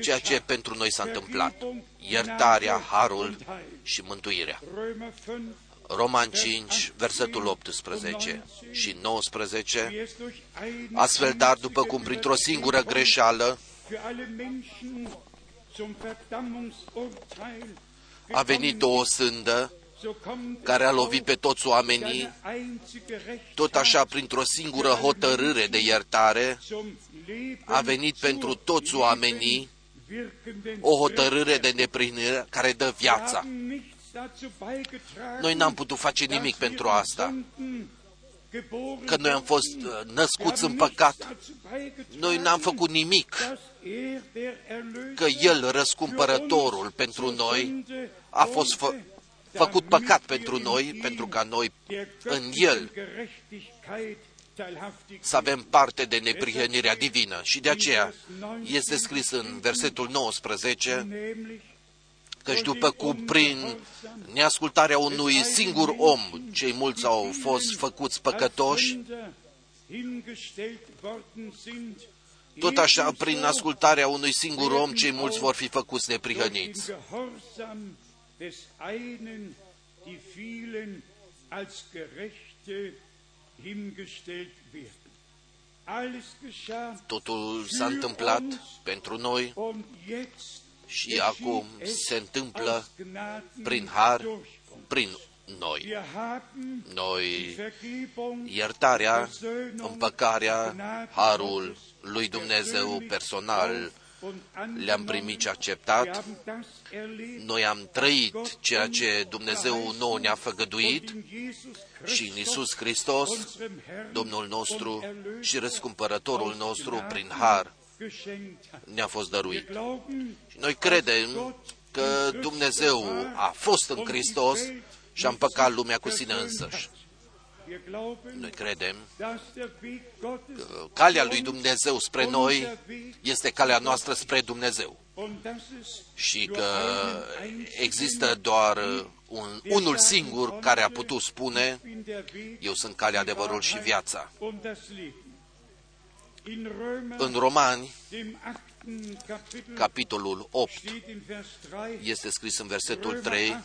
ceea ce pentru noi s-a întâmplat, iertarea, harul și mântuirea. Roman 5, versetul 18 și 19, astfel, dar după cum printr-o singură greșeală a venit o sândă care a lovit pe toți oamenii, tot așa printr-o singură hotărâre de iertare, a venit pentru toți oamenii o hotărâre de neprinire care dă viața. Noi n-am putut face nimic pentru asta. Că noi am fost uh, născuți în păcat. Noi n-am făcut nimic. Că El, răscumpărătorul pentru noi, a fost fă, făcut păcat pentru noi, pentru ca noi în El să avem parte de neprihănirea divină. Și de aceea este scris în versetul 19, căci după cum prin neascultarea unui singur om cei mulți au fost făcuți păcătoși, tot așa, prin ascultarea unui singur om, cei mulți vor fi făcuți neprihăniți. Totul s-a întâmplat pentru noi și acum se întâmplă prin har, prin noi. Noi, iertarea, împăcarea, harul lui Dumnezeu personal, le-am primit și acceptat. Noi am trăit ceea ce Dumnezeu nou ne-a făgăduit și în Iisus Hristos, Domnul nostru și răscumpărătorul nostru, prin har, ne-a fost dăruit. Și noi credem că Dumnezeu a fost în Hristos și a împăcat lumea cu sine însăși. Noi credem că calea lui Dumnezeu spre noi este calea noastră spre Dumnezeu și că există doar un, unul singur care a putut spune, eu sunt calea, adevărul și viața. În Romani, capitolul 8, este scris în versetul 3,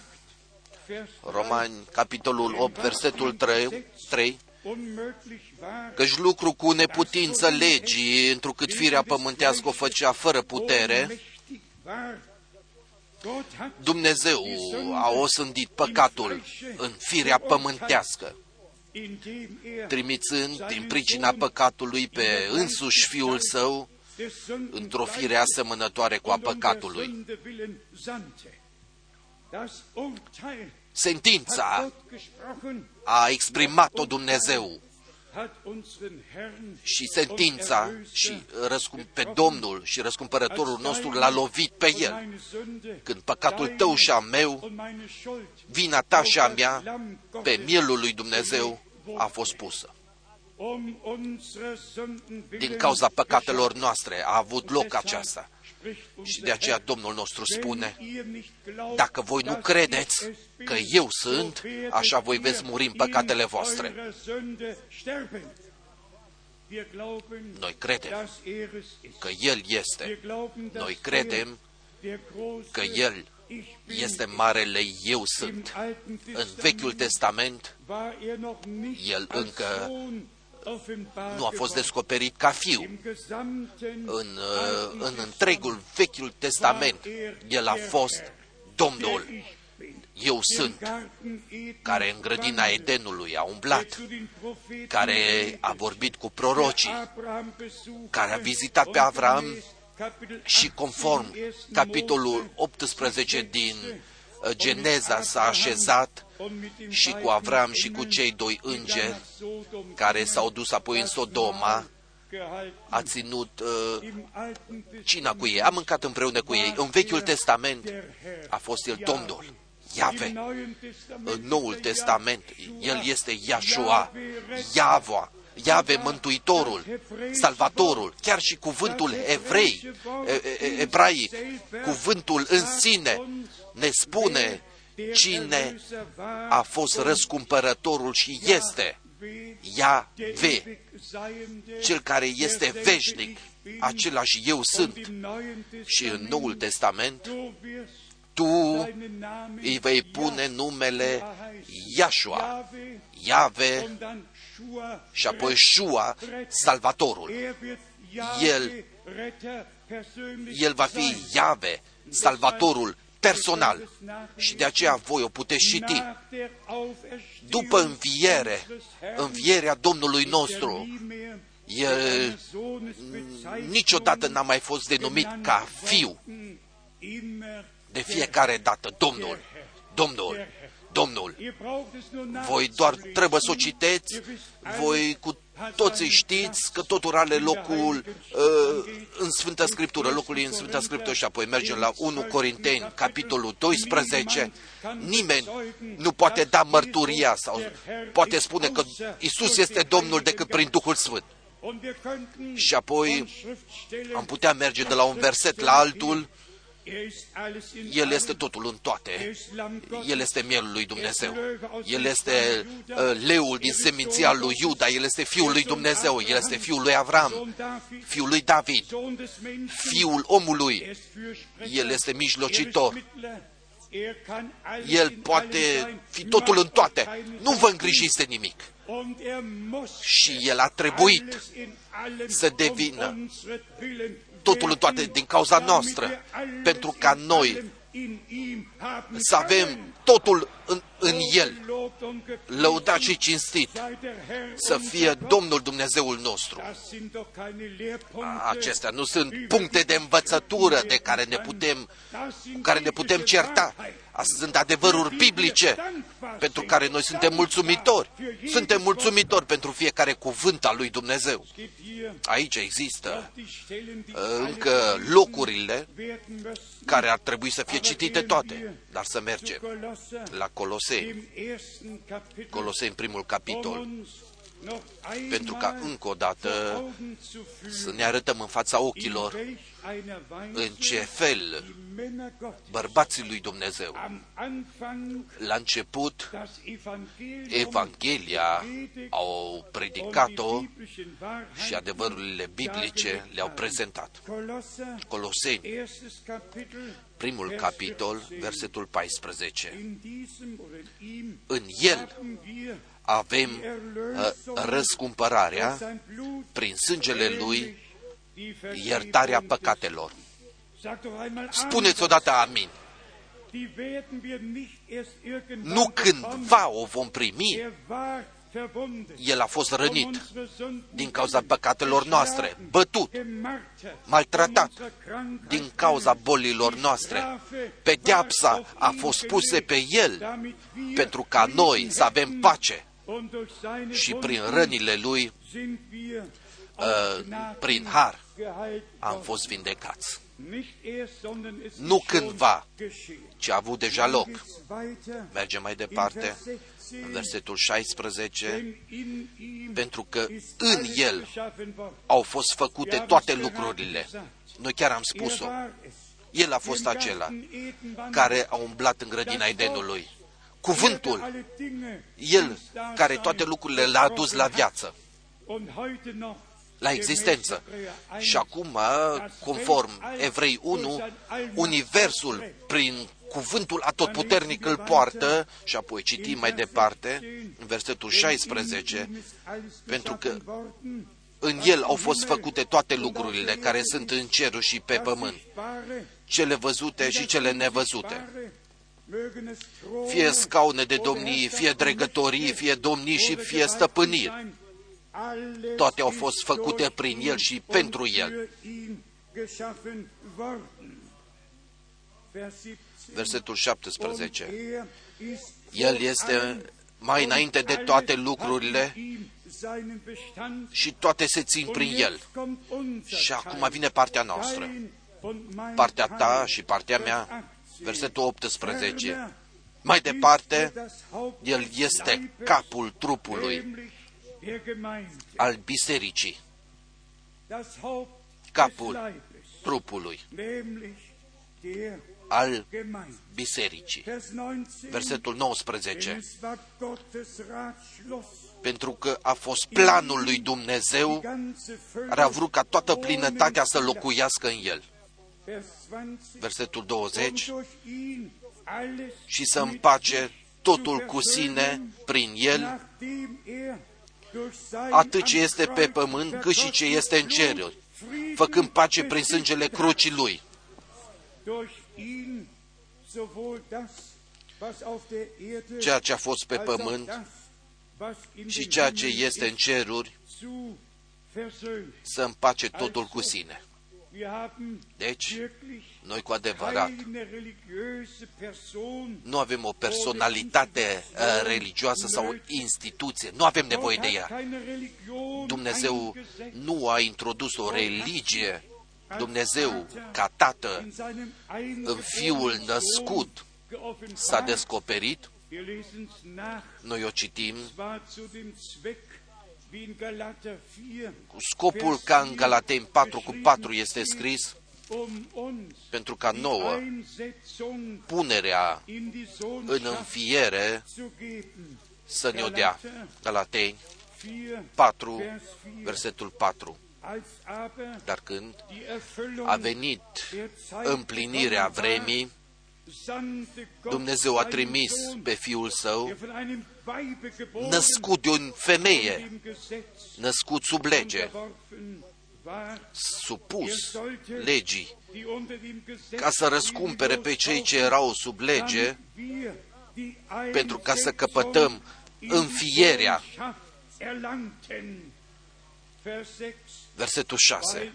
Romani, capitolul 8, versetul 3, 3 căci lucru cu neputință legii, întrucât firea pământească o făcea fără putere, Dumnezeu a osândit păcatul în firea pământească trimițând din pricina păcatului pe însuși Fiul Său, într-o fire asemănătoare cu a păcatului. Sentința a exprimat-o Dumnezeu și sentința și pe Domnul și răscumpărătorul nostru l-a lovit pe el. Când păcatul tău și a meu, vina ta și a mea, pe mielul lui Dumnezeu a fost pusă. Din cauza păcatelor noastre a avut loc aceasta. Și de aceea Domnul nostru spune, dacă voi nu credeți că eu sunt, așa voi veți muri în păcatele voastre. Noi credem că El este. Noi credem că El este Marele Eu Sunt. În Vechiul Testament, El încă nu a fost descoperit ca fiu. În, uh, în întregul Vechiul Testament, el a fost Domnul. Eu sunt, care în grădina Edenului a umblat, care a vorbit cu prorocii, care a vizitat pe Avram și conform capitolul 18 din uh, Geneza s-a așezat și cu Avram și cu cei doi îngeri care s-au dus apoi în Sodoma, a ținut uh, cina cu ei, a mâncat împreună cu ei. În Vechiul Testament a fost el Domnul, Iave. În Noul Testament, el este Iashua, Iavoa, Iave Mântuitorul, Salvatorul, chiar și cuvântul evrei, ebraic, cuvântul în sine ne spune cine a fost răscumpărătorul și este Iave, cel care este veșnic, același eu sunt. Și în Noul Testament, tu îi vei pune numele Iashua, Iave și apoi Shua, Salvatorul. El, el va fi Iave, Salvatorul personal și de aceea voi o puteți citi. După înviere, învierea Domnului nostru, el niciodată n-a mai fost denumit ca fiu. De fiecare dată, Domnul, Domnul, Domnul. Voi doar trebuie să o citeți, voi cu toți știți că totul are locul uh, în Sfânta Scriptură, locul în Sfânta Scriptură și apoi mergem la 1 Corinteni, capitolul 12. Nimeni nu poate da mărturia sau poate spune că Isus este Domnul decât prin Duhul Sfânt. Și apoi am putea merge de la un verset la altul el este totul în toate. El este mielul lui Dumnezeu. El este uh, leul din seminția lui Iuda. El este fiul lui Dumnezeu. El este fiul lui Avram, fiul lui David, fiul omului. El este mijlocitor. El poate fi totul în toate. Nu vă îngrijiți de nimic. Și el a trebuit să devină totul în toate din cauza noastră, pentru ca noi să avem totul în, în El, lăudat și cinstit, să fie Domnul Dumnezeul nostru. Acestea nu sunt puncte de învățătură de care ne putem, cu care ne putem certa. Sunt adevăruri biblice pentru care noi suntem mulțumitori. Suntem mulțumitori pentru fiecare cuvânt al lui Dumnezeu. Aici există uh, încă locurile care ar trebui să fie citite toate, dar să mergem la Colosei. Colosei în primul capitol pentru ca încă o dată să ne arătăm în fața ochilor în ce fel bărbații lui Dumnezeu la început Evanghelia au predicat-o și adevărurile biblice le-au prezentat. Coloseni, primul capitol, versetul 14. În el avem uh, răscumpărarea prin sângele Lui, iertarea păcatelor. Spuneți odată amin. Nu cândva o vom primi, El a fost rănit din cauza păcatelor noastre, bătut, maltratat din cauza bolilor noastre. Pedeapsa a fost pusă pe El pentru ca noi să avem pace și prin rănile Lui, uh, prin har, am fost vindecați. Nu cândva, ci a avut deja loc. Mergem mai departe, în versetul 16, pentru că în El au fost făcute toate lucrurile. Noi chiar am spus-o. El a fost acela care a umblat în grădina Edenului. Cuvântul, El care toate lucrurile l-a adus la viață la existență. Și acum, conform Evrei 1, Universul prin cuvântul atotputernic îl poartă și apoi citim mai departe, în versetul 16, pentru că în el au fost făcute toate lucrurile care sunt în cerul și pe pământ, cele văzute și cele nevăzute. Fie scaune de domnii, fie dregătorii, fie domnii și fie stăpâniri toate au fost făcute prin El și pentru El. Versetul 17. El este mai înainte de toate lucrurile și toate se țin prin El. Și acum vine partea noastră. Partea ta și partea mea. Versetul 18. Mai departe, El este capul trupului al bisericii, capul trupului al bisericii. Versetul 19. Pentru că a fost planul lui Dumnezeu, a vrut ca toată plinătatea să locuiască în el. Versetul 20. Și să împace totul cu sine prin el, atât ce este pe pământ, cât și ce este în ceruri, făcând pace prin sângele crucii Lui. Ceea ce a fost pe pământ și ceea ce este în ceruri, să împace totul cu sine. Deci, noi cu adevărat nu avem o personalitate uh, religioasă sau o instituție, nu avem nevoie de ea. Dumnezeu nu a introdus o religie. Dumnezeu, ca Tată, în Fiul născut, s-a descoperit. Noi o citim cu scopul ca în Galateni 4 cu 4 este scris, pentru ca nouă punerea în înfiere să ne-o dea. Galateni 4, versetul 4. Dar când a venit împlinirea vremii, Dumnezeu a trimis pe Fiul Său, născut de o femeie, născut sub lege, supus legii, ca să răscumpere pe cei ce erau sub lege, pentru ca să căpătăm înfierea. Versetul 6.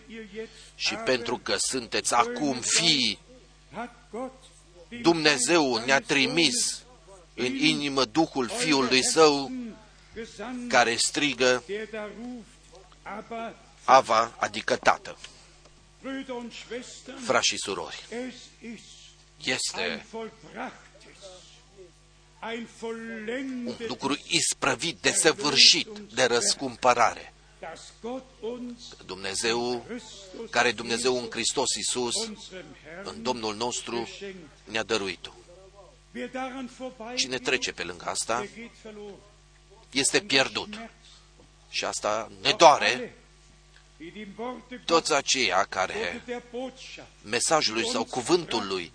Și pentru că sunteți acum fii, Dumnezeu ne-a trimis în inimă Duhul Fiului Său, care strigă, Ava, adică Tată. Frați și surori, este un lucru isprăvit, de săvârșit, de răscumpărare. Dumnezeu, care Dumnezeu în Hristos Iisus, în Domnul nostru, ne-a dăruit-o. Cine trece pe lângă asta, este pierdut. Și asta ne doare toți aceia care mesajul lui sau cuvântul lui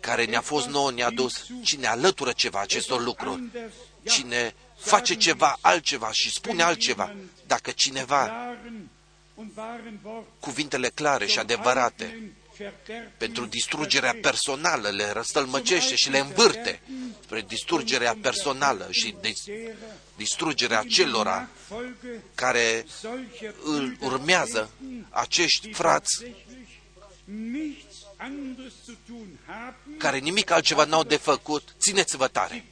care ne-a fost nouă, ne-a dus, cine alătură ceva acestor lucruri, cine face ceva altceva și spune altceva, dacă cineva cuvintele clare și adevărate pentru distrugerea personală, le răstălmăcește și le învârte spre distrugerea personală și distrugerea celora care îl urmează acești frați care nimic altceva n-au de făcut, țineți-vă tare.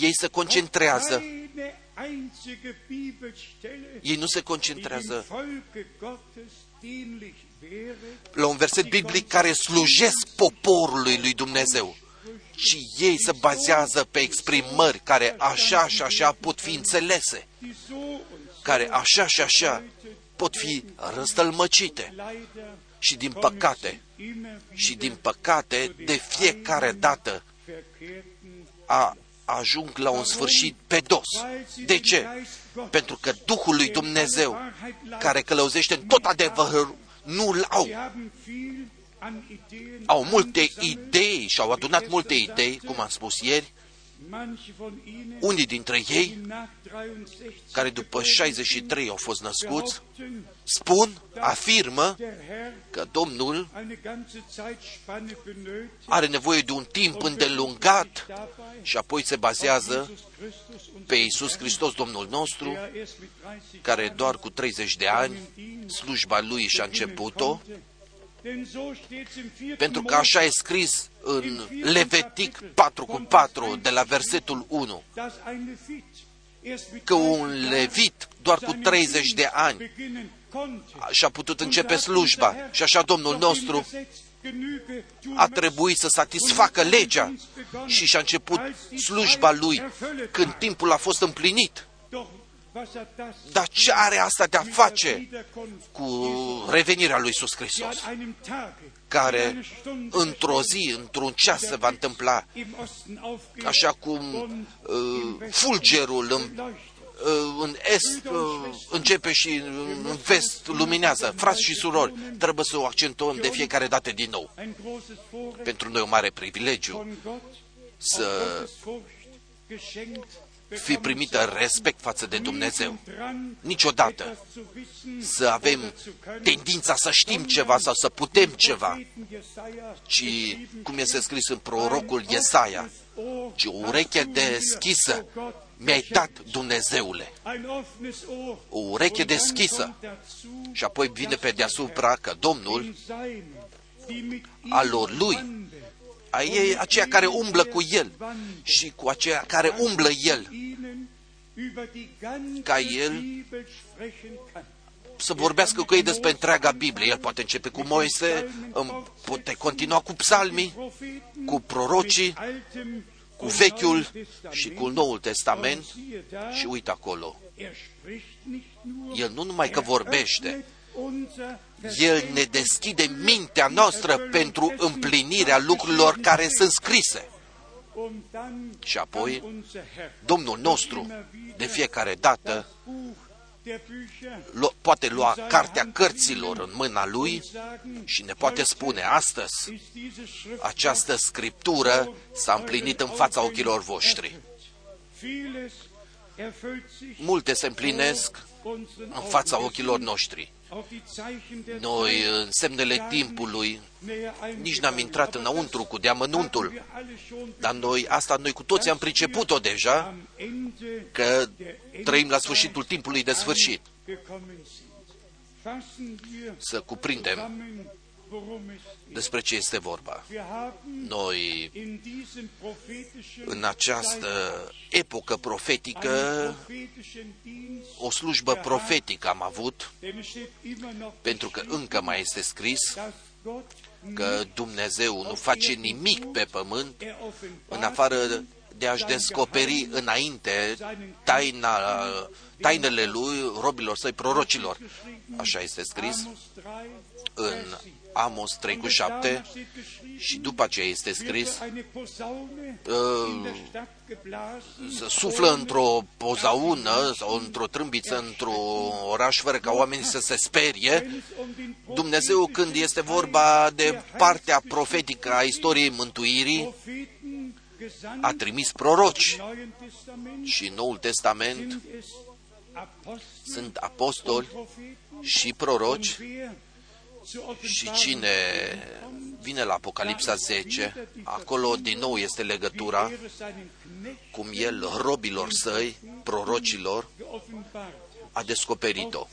Ei se concentrează. Ei nu se concentrează la un verset biblic care slujesc poporului lui Dumnezeu, ci ei se bazează pe exprimări care așa și așa pot fi înțelese, care așa și așa pot fi răstălmăcite. Și din păcate, și din păcate, de fiecare dată a, ajung la un sfârșit pedos. De ce? Pentru că Duhul lui Dumnezeu, care călăuzește în tot adevărul, nu-l au. Au multe idei și au adunat multe idei, cum am spus ieri, unii dintre ei, care după 63 au fost născuți, spun, afirmă că Domnul are nevoie de un timp îndelungat și apoi se bazează pe Iisus Hristos, Domnul nostru, care doar cu 30 de ani slujba lui și-a început-o, pentru că așa e scris în Levitic 4 cu 4, de la versetul 1, că un levit doar cu 30 de ani și-a putut începe slujba și așa Domnul nostru a trebuit să satisfacă legea și și-a început slujba lui când timpul a fost împlinit. Dar ce are asta de a face cu revenirea lui Iisus Hristos? Care într-o zi, într-un ceas se va întâmpla, așa cum uh, fulgerul în, uh, în est uh, începe și în vest luminează. Frați și surori, trebuie să o accentuăm de fiecare dată din nou. Pentru noi o mare privilegiu să fi primită respect față de Dumnezeu. Niciodată să avem tendința să știm ceva sau să putem ceva, ci, cum este scris în prorocul Iesaia, ci o ureche deschisă mi-ai dat, Dumnezeule. O ureche deschisă. Și apoi vine pe deasupra că Domnul, alor lui, ei aceia care umblă cu El și cu aceia care umblă El, ca El să vorbească cu ei despre întreaga Biblie. El poate începe cu Moise, poate continua cu psalmii, cu prorocii, cu Vechiul și cu Noul Testament și uite acolo. El nu numai că vorbește, el ne deschide mintea noastră pentru împlinirea lucrurilor care sunt scrise. Și apoi, Domnul nostru, de fiecare dată, poate lua cartea cărților în mâna lui și ne poate spune astăzi, această scriptură s-a împlinit în fața ochilor voștri. Multe se împlinesc în fața ochilor noștri. Noi, în semnele timpului, nici n-am intrat înăuntru cu deamănuntul, dar noi, asta noi cu toți am priceput-o deja, că trăim la sfârșitul timpului de sfârșit. Să cuprindem despre ce este vorba. Noi, în această epocă profetică, o slujbă profetică am avut, pentru că încă mai este scris că Dumnezeu nu face nimic pe pământ în afară de a-și descoperi înainte taina, tainele lui robilor săi prorocilor. Așa este scris în Amos 3 cu 7 și după aceea este scris uh, să suflă într-o pozaună sau într-o trâmbiță într-un oraș fără ca oamenii să se sperie. Dumnezeu când este vorba de partea profetică a istoriei mântuirii, a trimis proroci și în Noul Testament sunt apostoli și proroci Și cine vine la Apocalipsa 10, acolo din nou este legătura cum el, robilor săi, prorocilor, a descoperit-o.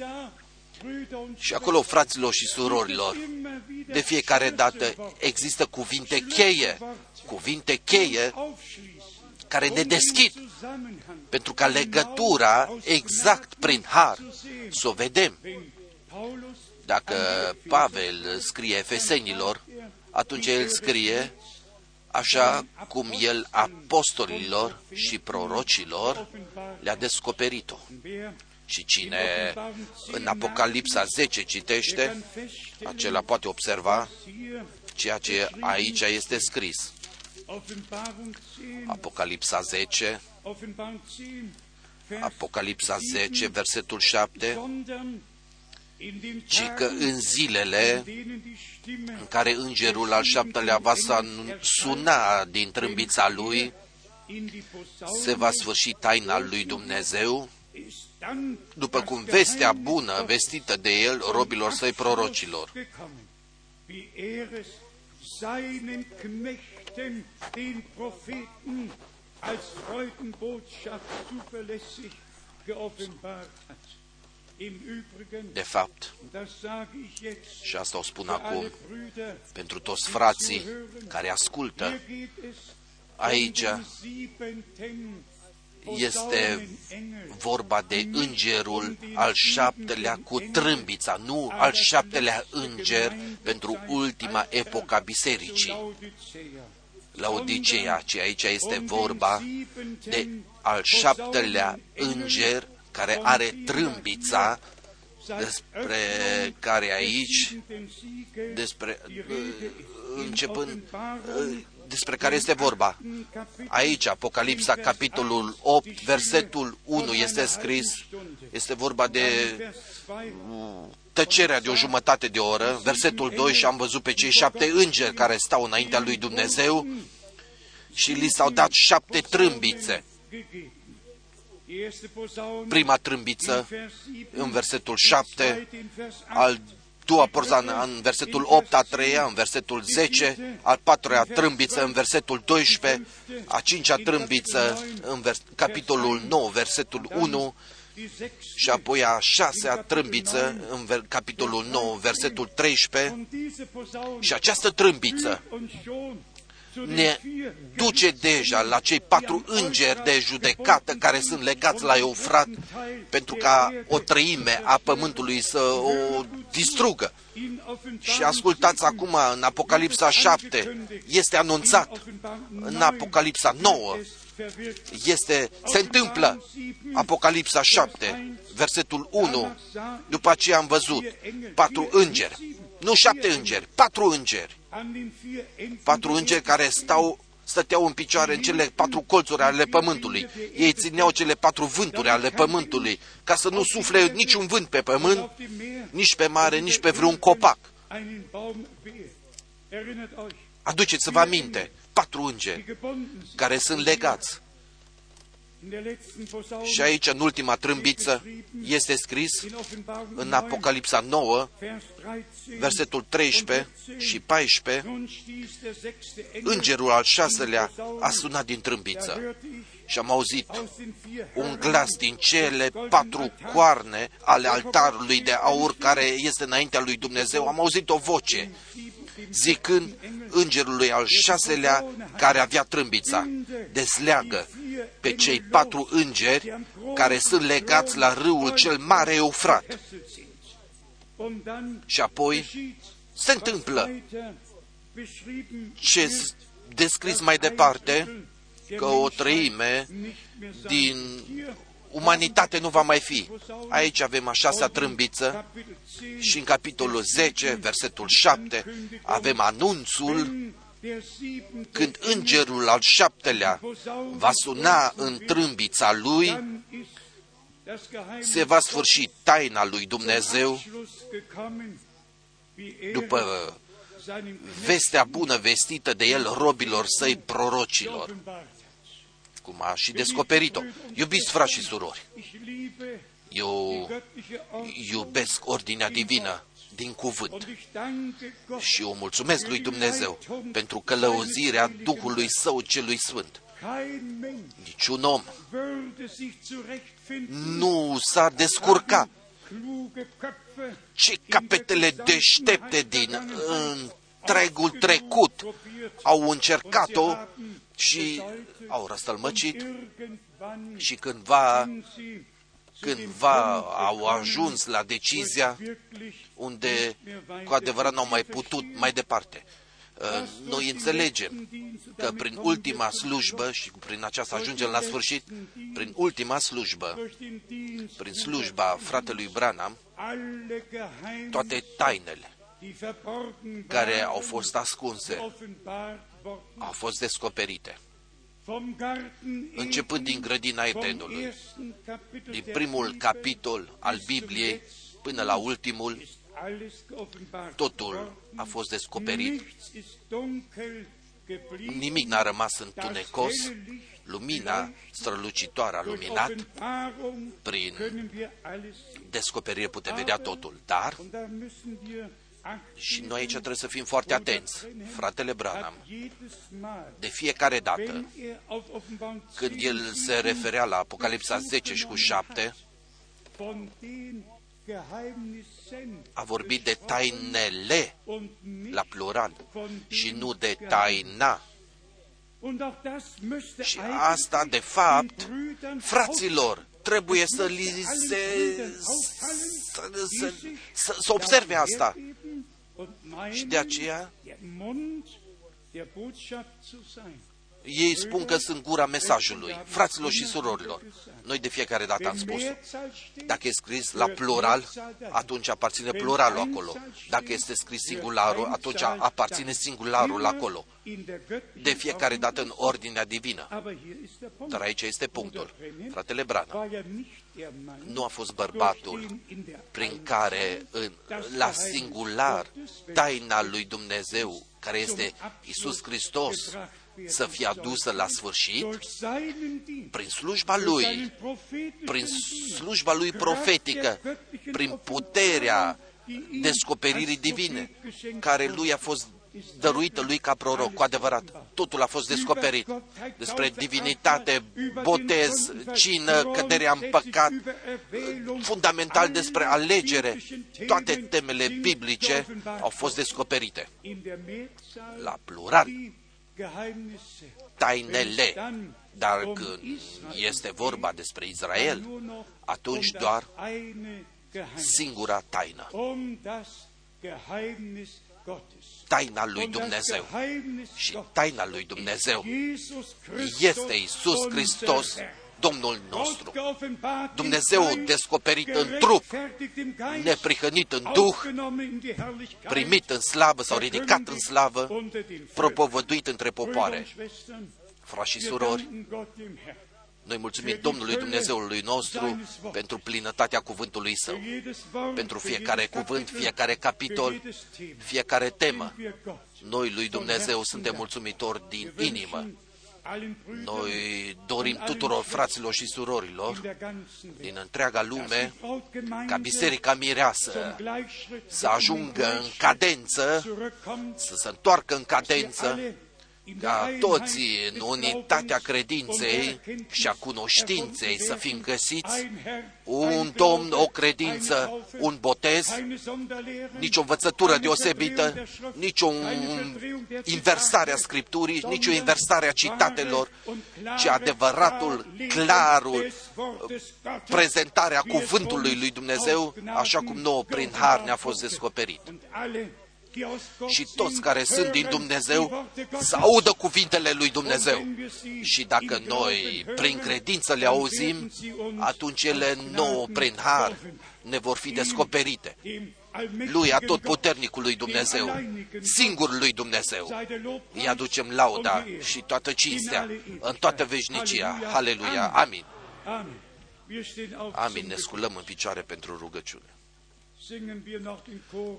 Și acolo, fraților și surorilor, de fiecare dată există cuvinte cheie, cuvinte cheie care ne deschid pentru ca legătura exact prin har să o vedem. Dacă Pavel scrie Efesenilor, atunci el scrie așa cum el apostolilor și prorocilor le-a descoperit-o. Și cine în Apocalipsa 10 citește, acela poate observa ceea ce aici este scris. Apocalipsa 10, Apocalipsa 10, versetul 7, ci că în zilele în care îngerul al șaptelea va suna din trâmbița lui, se va sfârși taina lui Dumnezeu, după cum vestea bună vestită de el robilor săi prorocilor. als Freudenbotschaft zuverlässig geoffenbart hat. De fapt, și asta o spun acum pentru toți frații care ascultă, aici este vorba de îngerul al șaptelea cu trâmbița, nu al șaptelea înger pentru ultima epoca bisericii. La Odiceea, ci aici este vorba de al șaptelea înger care are trâmbița despre care aici, despre, începând, despre care este vorba. Aici, Apocalipsa, capitolul 8, versetul 1 este scris, este vorba de tăcerea de o jumătate de oră, versetul 2, și am văzut pe cei șapte îngeri care stau înaintea lui Dumnezeu și li s-au dat șapte trâmbițe prima trâmbiță în versetul 7, al doua porzană în versetul 8, a treia în versetul 10, al patrulea trâmbiță în versetul 12, a cincea trâmbiță în vers- capitolul 9, versetul 1, și apoi a șasea trâmbiță în ver- capitolul 9, versetul 13, și această trâmbiță ne duce deja la cei patru îngeri de judecată care sunt legați la Eufrat pentru ca o treime a pământului să o distrugă. Și ascultați acum în Apocalipsa 7, este anunțat. În Apocalipsa 9, este, se întâmplă Apocalipsa 7, versetul 1, după aceea am văzut patru îngeri, nu șapte îngeri, patru îngeri patru îngeri care stau, stăteau în picioare în cele patru colțuri ale pământului. Ei țineau cele patru vânturi ale pământului, ca să nu sufle niciun vânt pe pământ, nici pe mare, nici pe vreun copac. Aduceți-vă aminte, patru îngeri care sunt legați și aici, în ultima trâmbiță, este scris în Apocalipsa 9, versetul 13 și 14, Îngerul al șaselea a sunat din trâmbiță și am auzit un glas din cele patru coarne ale altarului de aur care este înaintea lui Dumnezeu. Am auzit o voce zicând îngerului al șaselea care avea trâmbița, desleagă pe cei patru îngeri care sunt legați la râul cel mare Eufrat. Și apoi se întâmplă ce descris mai departe, că o treime din umanitate nu va mai fi. Aici avem a șasea trâmbiță și în capitolul 10, versetul 7, avem anunțul când îngerul al șaptelea va suna în trâmbița lui, se va sfârși taina lui Dumnezeu după vestea bună vestită de el robilor săi prorocilor, cum a și descoperit-o. Iubiți frați și surori, eu iubesc ordinea divină din cuvânt. Und ich danke Gott, Și o mulțumesc lui Dumnezeu pentru călăuzirea Duhului Său celui Sfânt. kein Mensch Niciun om würde sich zurechtfinden, nu s-a descurcat, kluge Köpfe ci capetele deștepte din întregul trecut au încercat-o și au răstălmăcit irgendwann și cândva, sind sie zu cândva dem Punkt au ajuns la decizia wirklich unde cu adevărat n-au mai putut mai departe. Uh, Noi înțelegem că prin ultima slujbă, și prin aceasta ajungem la sfârșit, prin ultima slujbă, durch den Dienst prin slujba fratelui Branham, alle Geheimnisse, toate tainele die verborgen care waren, au fost ascunse offenbart worden. au fost descoperite. Vom Garten Începând din Eden, grădina vom Edenului, ersten Kapitel din der primul Bibel capitol al bis zum Bibliei letzten până la ultimul, ist alles geoffenbart totul worden. a fost descoperit. Nichts ist dunkel geblieben. Nimic n-a rămas Das întunecos. helle Licht Lumina strălucitoare a durch luminat, Offenbarung prin können wir alles sehen. descoperire putem vedea totul. Dar, Und da müssen wir acht și noi aici trebuie să fim foarte atenți, fratele Branham, hat jedes Mal, de fiecare dată, wenn er auf Offenbarung când 10 el se referea la Apocalipsa 10 și cu 7, von den Geheimnissen a vorbit de tainele und nicht la plural von și den nu de Geheimnissen. taina. Und auch das müsste Și eigentlich asta, de fapt, den Brüdern fraților, trebuie să li se, să, să, să, să observe asta. Și de aceea der Mund der Botschaft zu sein. ei spun că sunt gura mesajului. Fraților și surorilor, noi de fiecare dată am Wenn spus Mehrzahl steht, Dacă e scris la plural, atunci aparține pluralul acolo. Dacă este scris singularul, atunci aparține singularul acolo. in der göttlichen De fiecare dată în ordinea divină. Aber hier ist der Punkt. Dar aici este punctul. Fratele Branham War ja nicht der Mann, nu a fost durch bărbatul den in der prin care în, la singular taina lui Dumnezeu, care este Isus Hristos, să fie adusă la sfârșit? Durch seinen Dienst, prin slujba durch lui, seinen prophetischen prin Dienst, slujba lui profetică, prin puterea descoperirii divine, care lui a fost dăruită lui ca proroc, cu adevărat. Totul a fost descoperit despre divinitate, botez, cină, căderea în păcat, fundamental despre alegere. Toate temele biblice au fost descoperite in der Mehrzahl la plural, die Geheimnisse. tainele. Dann Dar um când Israel este vorba despre Israel, nur noch atunci um das doar eine Geheimnis, singura taină, um das Geheimnis Gottes. taina lui Um das Dumnezeu. Geheimnis Și Gottes. taina lui Dumnezeu Jesus Christus, este Isus unser Hristos, Herr. Domnul nostru. Gott geoffenbart im Dumnezeu Geist, descoperit în trup, gerechtfertigt im Geist, neprihănit în Duh, aufgenommen in die Herrlichkeit, primit în slavă sau ridicat în slavă, unter den Völkern. propovăduit între Brüder und popoare. Schwestern, Frați și wir surori, danken Gott dem Herrn noi mulțumim Domnului Dumnezeului nostru pentru plinătatea cuvântului Său, für jedes Wort, pentru für fiecare jedes cuvânt, Kapitel, fiecare für capitol, jedes Thema. fiecare temă. Wir Gott Noi lui Dumnezeu suntem mulțumitori din inimă. allen Brüdern Noi dorim tuturor fraților și surorilor in der ganzen Welt, din întreaga dass die lume Brautgemeinde ca biserica mireasă zum Gleichschritt să ajungă în cadență, zurückkommt, să se întoarcă în wir cadență, alle in der ca Einheit toții în des unitatea Glaubens credinței und der și a Erkenntnis cunoștinței să fim erfunden găsiți werden. Ein Herr, un ein domn, Glaube, o credință, eine Taufe, un botez, keine Sonderlehren, nici o învățătură keine deosebită, Verdrehung der Schrift, nici o keine Verdrehung der inversare a Zitate, Scripturii, sondern nici o inversare a citatelor, wahre und klare ci adevăratul, Darlegung clarul, des Wortes Gottes, prezentarea wie es cuvântului uns lui Dumnezeu, aus Gnaden așa cum nouă prin har ne-a fost descoperit. Und alle, die aus Gott Și toți sind, care sunt din hören Dumnezeu die Worte Gottes. să audă cuvintele lui Dumnezeu. Und wenn wir sie Și dacă in noi Glauben prin hören, credință le dann auzim, werden sie uns atunci ele aus nouă Gnaden prin har geoffenbart. ne vor fi descoperite. Dem allmächtigen Lui Gott, atotputernicului dem Dumnezeu, alleinigen singur lui Dumnezeu, sei der Lobpreis îi aducem lauda und die Ehre și toată in cinstea alle Ewigkeit. în toată veșnicia. Halleluja. Haleluia. Amen. Amin. Amen. Wir stehen auf Amin. zum Ne Gebet. sculăm în picioare pentru rugăciune.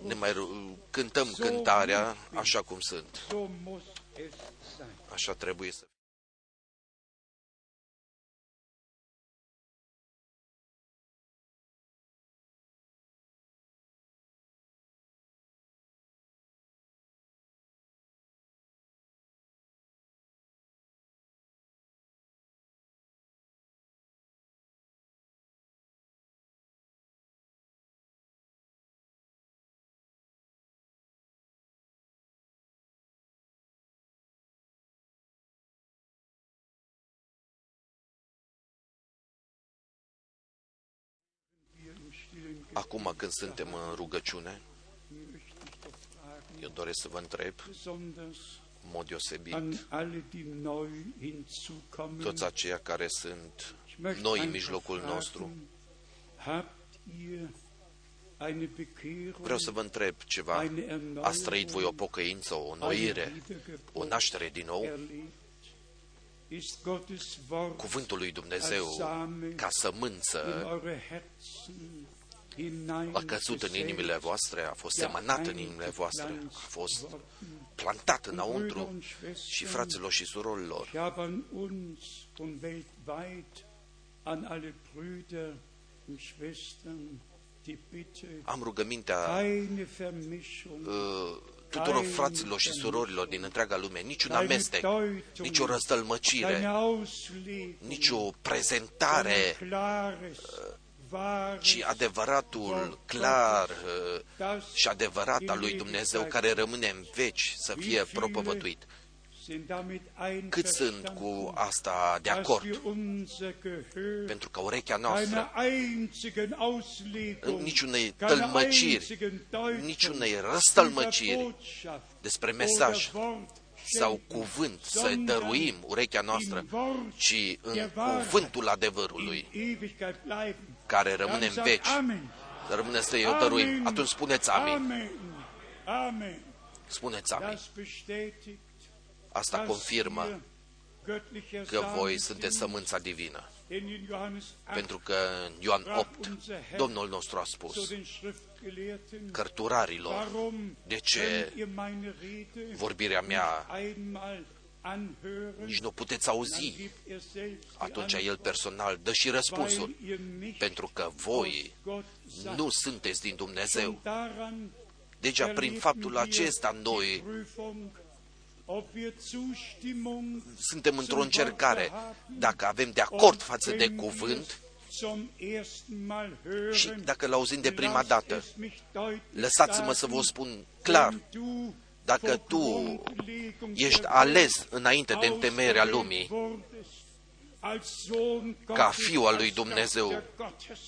Ne mai ru- cântăm cântarea așa cum sunt. So muss es sein. Așa trebuie să Acum când suntem în rugăciune, möchte ich doch fragen, eu doresc să vă întreb, besonders în mod deosebit, an alle, die neu hinzukommen. toți aceia care sunt Ich möchte noi în einfach mijlocul fragen, nostru, Habt ihr eine Bekehrung, vreau să vă întreb ceva. eine Erneuerung, Ați trăit voi o pocăință, o eine noire, o Wiedergeburt naștere din nou? erlebt? Ist Gottes Wort Cuvântul lui Dumnezeu als Same ca in sămânță eure Herzen hinein a căzut în inimile voastre, a fost semănat în inimile voastre, a fost plantat înăuntru și fraților și surorilor. Ich habe an uns und weltweit an alle Brüder und Schwestern die Bitte, Am rugămintea keine Vermischung, uh, tuturor fraților și surorilor din întreaga lume, niciun keine amestec, Deutung, nicio răstălmăcire, keine Auslegung, nicio prezentare, sondern klares, wahres, ci adevăratul clar uh, das și adevărat al lui Dumnezeu care rămâne în veci să fie propovăduit. sind damit Cât sunt einverstanden, cu asta de dass acord? wir unser Gehör Pentru că urechea keiner noastră, einzigen Auslegung, niciunei keiner tălmăciri, einzigen Deutung niciunei dieser răstălmăciri Botschaft despre oder mesaj Wort sau schenken, cuvânt să sondern dăruim urechea noastră, im Wort ci în der Wahrheit cuvântul adevărului in Ewigkeit bleiben. Care rămâne Dann în sagt veci. Amen. Să rămâne să eu dăruim. Amen. Atunci spuneți amin. Amen. Amen. Spuneți amin. Das bestätigt, Asta dass confirmă wir göttlicher că Samen voi sunteți sind. sămânța divină. Denn in Johannes 8 Pentru că în Ioan sprach 8, unser Herr Domnul nostru a zu spus den Schriftgelehrten, cărturarilor, warum de ce könnt ihr meine Rede vorbirea mea nicht einmal anhören, nici nu puteți dann auzi. gibt er selbst die Atunci el Antwort, personal dă și răspunsul, weil ihr nicht pentru că aus voi Gott seid. nu sunteți din Dumnezeu. Und daran Deja prin erleben faptul wir acesta die noi Prüfung, ob wir Zustimmung suntem într-o zum încercare. Wort haben Dacă avem de acord und față de wenn cuvânt wir's zum ersten Mal și hören, dacă l auzim de prima lasst dată, es mich deutlich lăsați-mă să vă sagen, spun clar, wenn du dacă vor tu Grundlegung ești der ales înainte de întemeierea Welt lumii wurdest, als Sohn ca Gottes, fiul al lui als Dumnezeu, Tochter Gottes,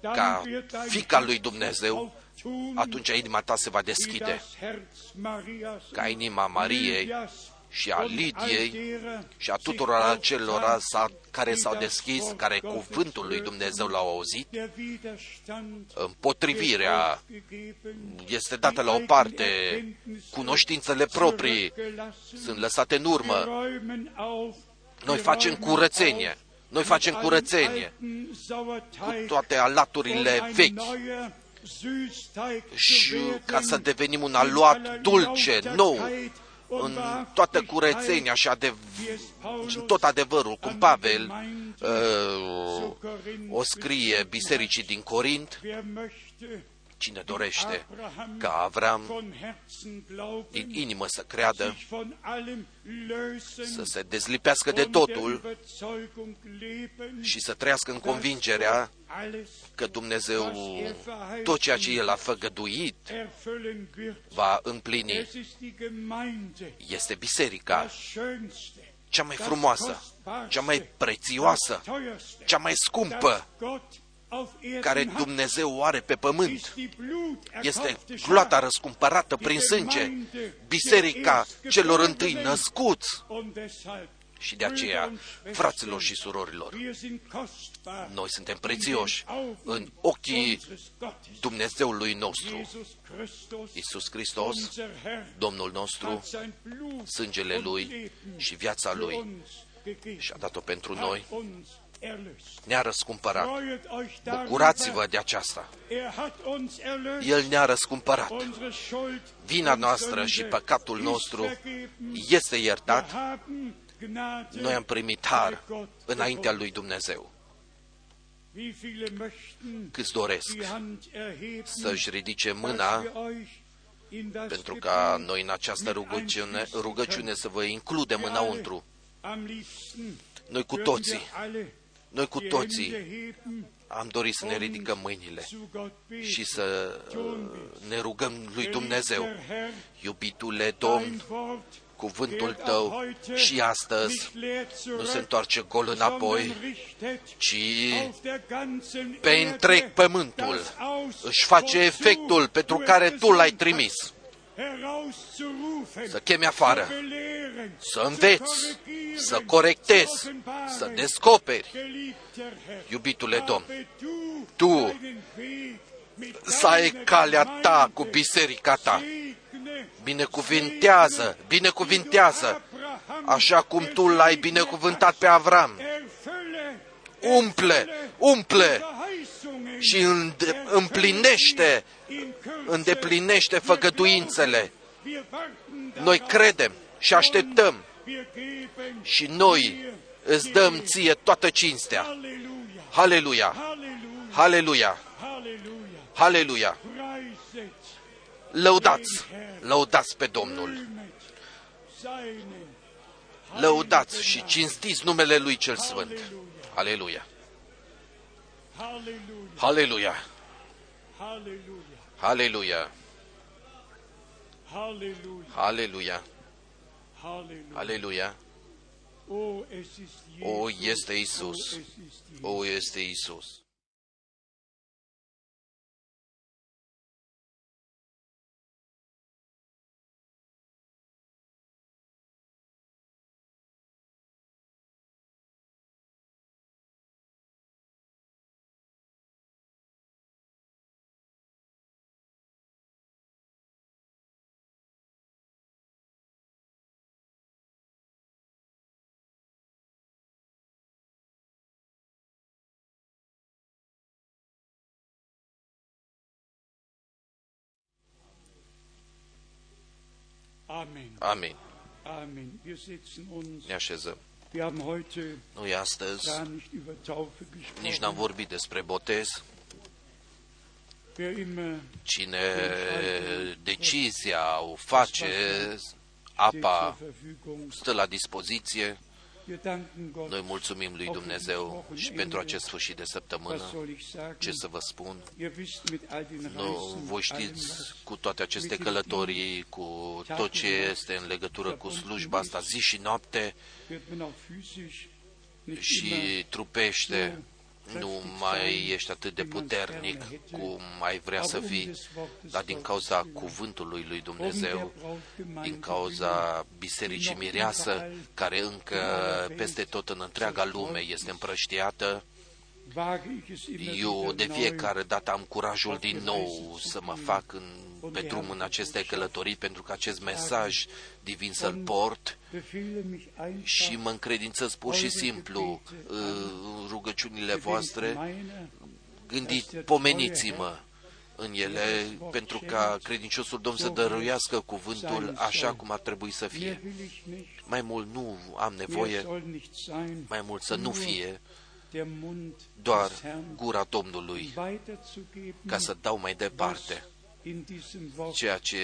dann ca wird dein fic al lui Herz Dumnezeu, auftun, atunci inima ta se va wie deschide, das Herz Marias ca und inima Mariei Lydias și a und all Lidiei derer și a sich tuturor acelora auftat, sa- care die s-au das deschis, Wort care Gottes cuvântul lui hörten. Dumnezeu l-au auzit, Der Widerstand împotrivirea wird aufgegeben, este dată la o die parte, Erkenntnisse cunoștințele proprii zurückgelassen. sunt lăsate în Wir urmă, räumen auf, noi wir facem räumen curățenie, auf noi mit facem allen curățenie. Alten cu Sauerteig toate und alaturile ein vechi. neuer Süßteig zu și werden, ca să devenim un in aluat aller dulce, nou, Lauterkeit und în toată Wahrhaftigkeit, curățenia și, adev- wie es Paulus și în tot adevărul, cum an Pavel die Gemeinde uh, zu Korinth o scrie bisericii din Corint, Wer möchte cine dorește Abraham ca Avram von Herzen glauben, din inimă să creadă, sich von allem lösen să se dezlipească de und der totul Überzeugung leben, și să trăiască în dass convingerea Gott alles că Dumnezeu tot ceea ce El a făgăduit erfüllen wird. va împlini. Es ist die Gemeinde, Este biserica das Schönste, cea mai das frumoasă, Kostbarste, cea mai prețioasă, das Teuerste, cea mai das scumpă Gott auf care Erden hat, Dumnezeu o are pe pământ. ist die Blut Este gloata răscumpărată prin sânge, biserica celor întâi născuți. Und deshalb, Și de aceea, fraților și surorilor, wir sind kostbar noi suntem in den prețioși Augen în ochii unseres Gottes. Dumnezeului nostru. Jesus Christus, Iisus Hristos, unser Herr, Domnul nostru, hat sein Blut sângele und Lui Leben și viața für Lui uns gegeben, și a dat-o pentru hat noi, uns erlöst. Ne-a răscumpărat. Freuet euch darüber, Bucurați-vă de aceasta. er hat uns erlöst. El ne-a răscumpărat. Unsere Schuld Vina und noastră Sünde și păcatul ist nostru vergeben. este Wir iertat. haben Gnade Noi am primit bei har Gott înaintea gefunden. lui Dumnezeu. Wie viele möchten Câți doresc die Hand erheben, să-și ridice dass mâna wir euch in das pentru ca Gebet noi în această rugăciune, rugăciune să vă includem wir înăuntru. alle am liebsten Noi cu würden toții, wir alle noi cu die toții Hände heben am dorit să ne ridicăm mâinile zu Gott beten. și să uh, ne rugăm lui Dumnezeu. Geliebter Herr, Iubitule dein Domn, Wort cuvântul tău și astăzi nu se întoarce gol înapoi, ci pe întreg pământul își face efectul pentru care tu l-ai trimis. Să chemi afară, să înveți, să corectezi, să descoperi. Iubitule Domn, Tu să ai calea ta cu biserica ta. Binecuvintează, binecuvintează, așa cum tu l-ai binecuvântat pe Avram. Umple, umple și împlinește, îndeplinește făgăduințele. Noi credem și așteptăm și noi îți dăm ție toată cinstea. Haleluia! Haleluia! Haleluia! Lăudați! Lăudați pe Domnul! Lăudați și cinstiți numele Lui cel Sfânt! Aleluia! Aleluia! Aleluia! Aleluia! Aleluia! O, este Isus! O, este Isus! Amin. Amen. Wir setzen uns. Ne așezăm. Wir haben heute Noi astăzi gar nicht über Taufe nici n-am gesprochen. vorbit despre botez. Wer immer Cine decizia o face, steht apa zur Verfügung. stă la dispoziție. Wir danken Gott. Noi mulțumim lui Dumnezeu și pentru acest sfârșit de Was săptămână. soll ich sagen? Ce să vă spun? Ihr wisst mit all den Nu, Reisen, voi allem, știți was cu toate aceste călătorii, cu tot ce este în legătură cu slujba asta zi și noapte wird man auch physisch nicht immer și trupește, nu mai ești atât de puternic cum ai vrea să fii, dar din cauza cuvântului lui Dumnezeu, din cauza Bisericii Mireasă, care încă peste tot în întreaga lume este împrăștiată, eu wieder de neu, fiecare dată am curajul din nou să mă fac în, pe drum în aceste călătorii pentru că acest mesaj divin să-l port befehle mich einfach, și mă încredințez pur și simplu uh, în rugăciunile voastre, meine, gândiți, pomeniți-mă în ele pentru ca credinciosul Domn să dăruiască cuvântul așa cum ar trebui să mehr fie. will ich nicht, Mai mult nu am mehr nevoie, soll nicht sein, mai mult să nu fie der Mund doar des Herrn gura Domnului weiterzugeben, ca să dau mai departe in diesem Wort ceea ce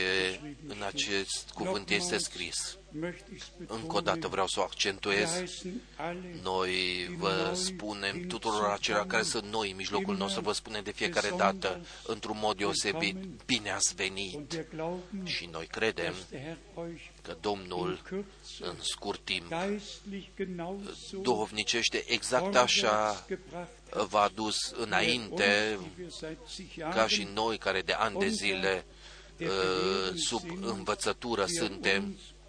în acest cuvânt este scris. Möchte ich es Încă o dată betonen, vreau să o wir accentuez. heißen alle Noi vă spunem tuturor acelora care sunt noi în mijlocul nostru, vă spunem de fiecare dată, într-un mod deosebit, bine ați und venit. wir glauben, Și noi credem dass der Herr euch că Domnul, in Kürze în scurt timp, geistlich genauso duhovnicește exact așa vorwärts v-a dus înainte, uns, die wir seit zig ca Jahren și noi care de ani de zile der uh, Belehrung sub sind, învățătură der suntem, uns in diesem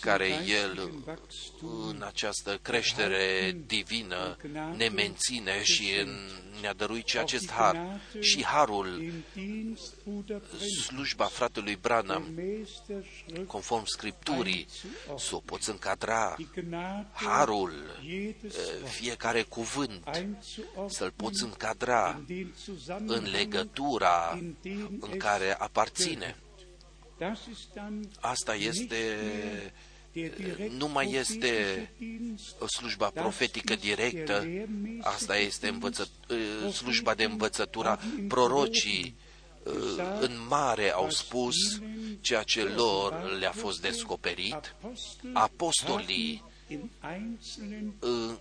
care geistlichen El Wachstum în această creștere divină ne menține și în, ne-a dăruit și acest har și harul im Dienst Bruder Brennt, slujba fratelui Branham, gemäß der Schrift conform Scripturii, să o poți încadra, die Gnade harul, jedes uh, Wort fiecare cuvânt, einzuordnen să-l poți încadra in den Zusammenhang, în legătura in den în es care aparține. Das ist dann Asta nicht este, mehr der direkt nu mai este prophetische Dienst, slujba das profetică ist der directă, lehrmäßige asta este învăță, Dienst, slujba de învățătura. haben im Prorocii Großen gesagt, în mare au was spus ihnen ceea ce lor le-a fost descoperit. Apostolii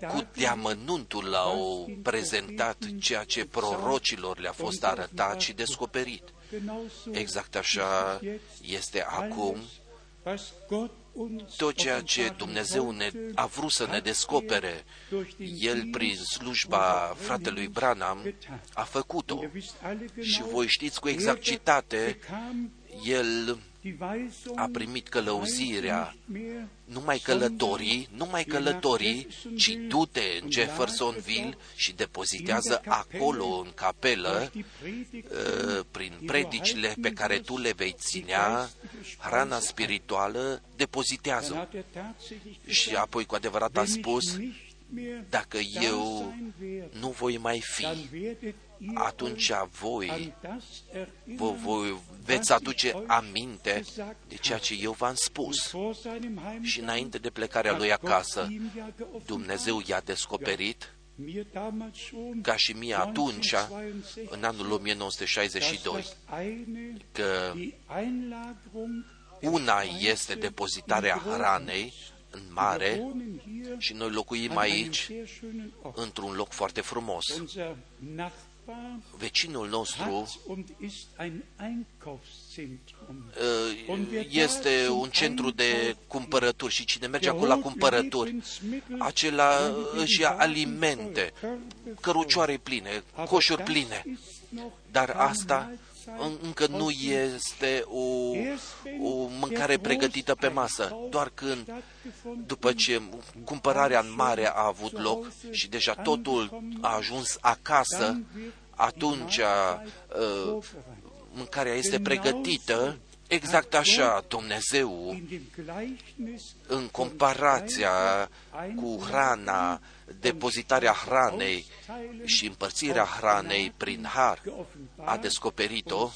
cu deamănuntul l-au prezentat ceea ce prorocilor le-a fost arătat și descoperit. Exact așa este acum tot ceea ce Dumnezeu ne, a vrut să ne descopere, El prin slujba fratelui Branham a făcut-o. Și voi știți cu exactitate, El a primit călăuzirea, nu mai călătorii, nu mai călătorii, ci du-te în Jeffersonville și depozitează acolo în capelă, uh, prin predicile pe care tu le vei ținea, hrana spirituală, depozitează. Și apoi cu adevărat a spus, dacă eu nu voi mai fi, atunci voi, vă voi veți aduce aminte de ceea ce eu v-am spus. Și înainte de plecarea lui acasă, Dumnezeu i-a descoperit ca și mie atunci, în anul 1962, că una este depozitarea hranei în mare și noi locuim aici într-un loc foarte frumos. Vecinul nostru este un centru de cumpărături și cine merge acolo la cumpărături, acela își ia alimente, cărucioare pline, coșuri pline. Dar asta încă nu este o, o mâncare pregătită pe masă, doar când, după ce cumpărarea în mare a avut loc și deja totul a ajuns acasă, atunci uh, mâncarea este pregătită exact așa Dumnezeu în comparația cu hrana, depozitarea hranei și împărțirea hranei prin har a descoperit-o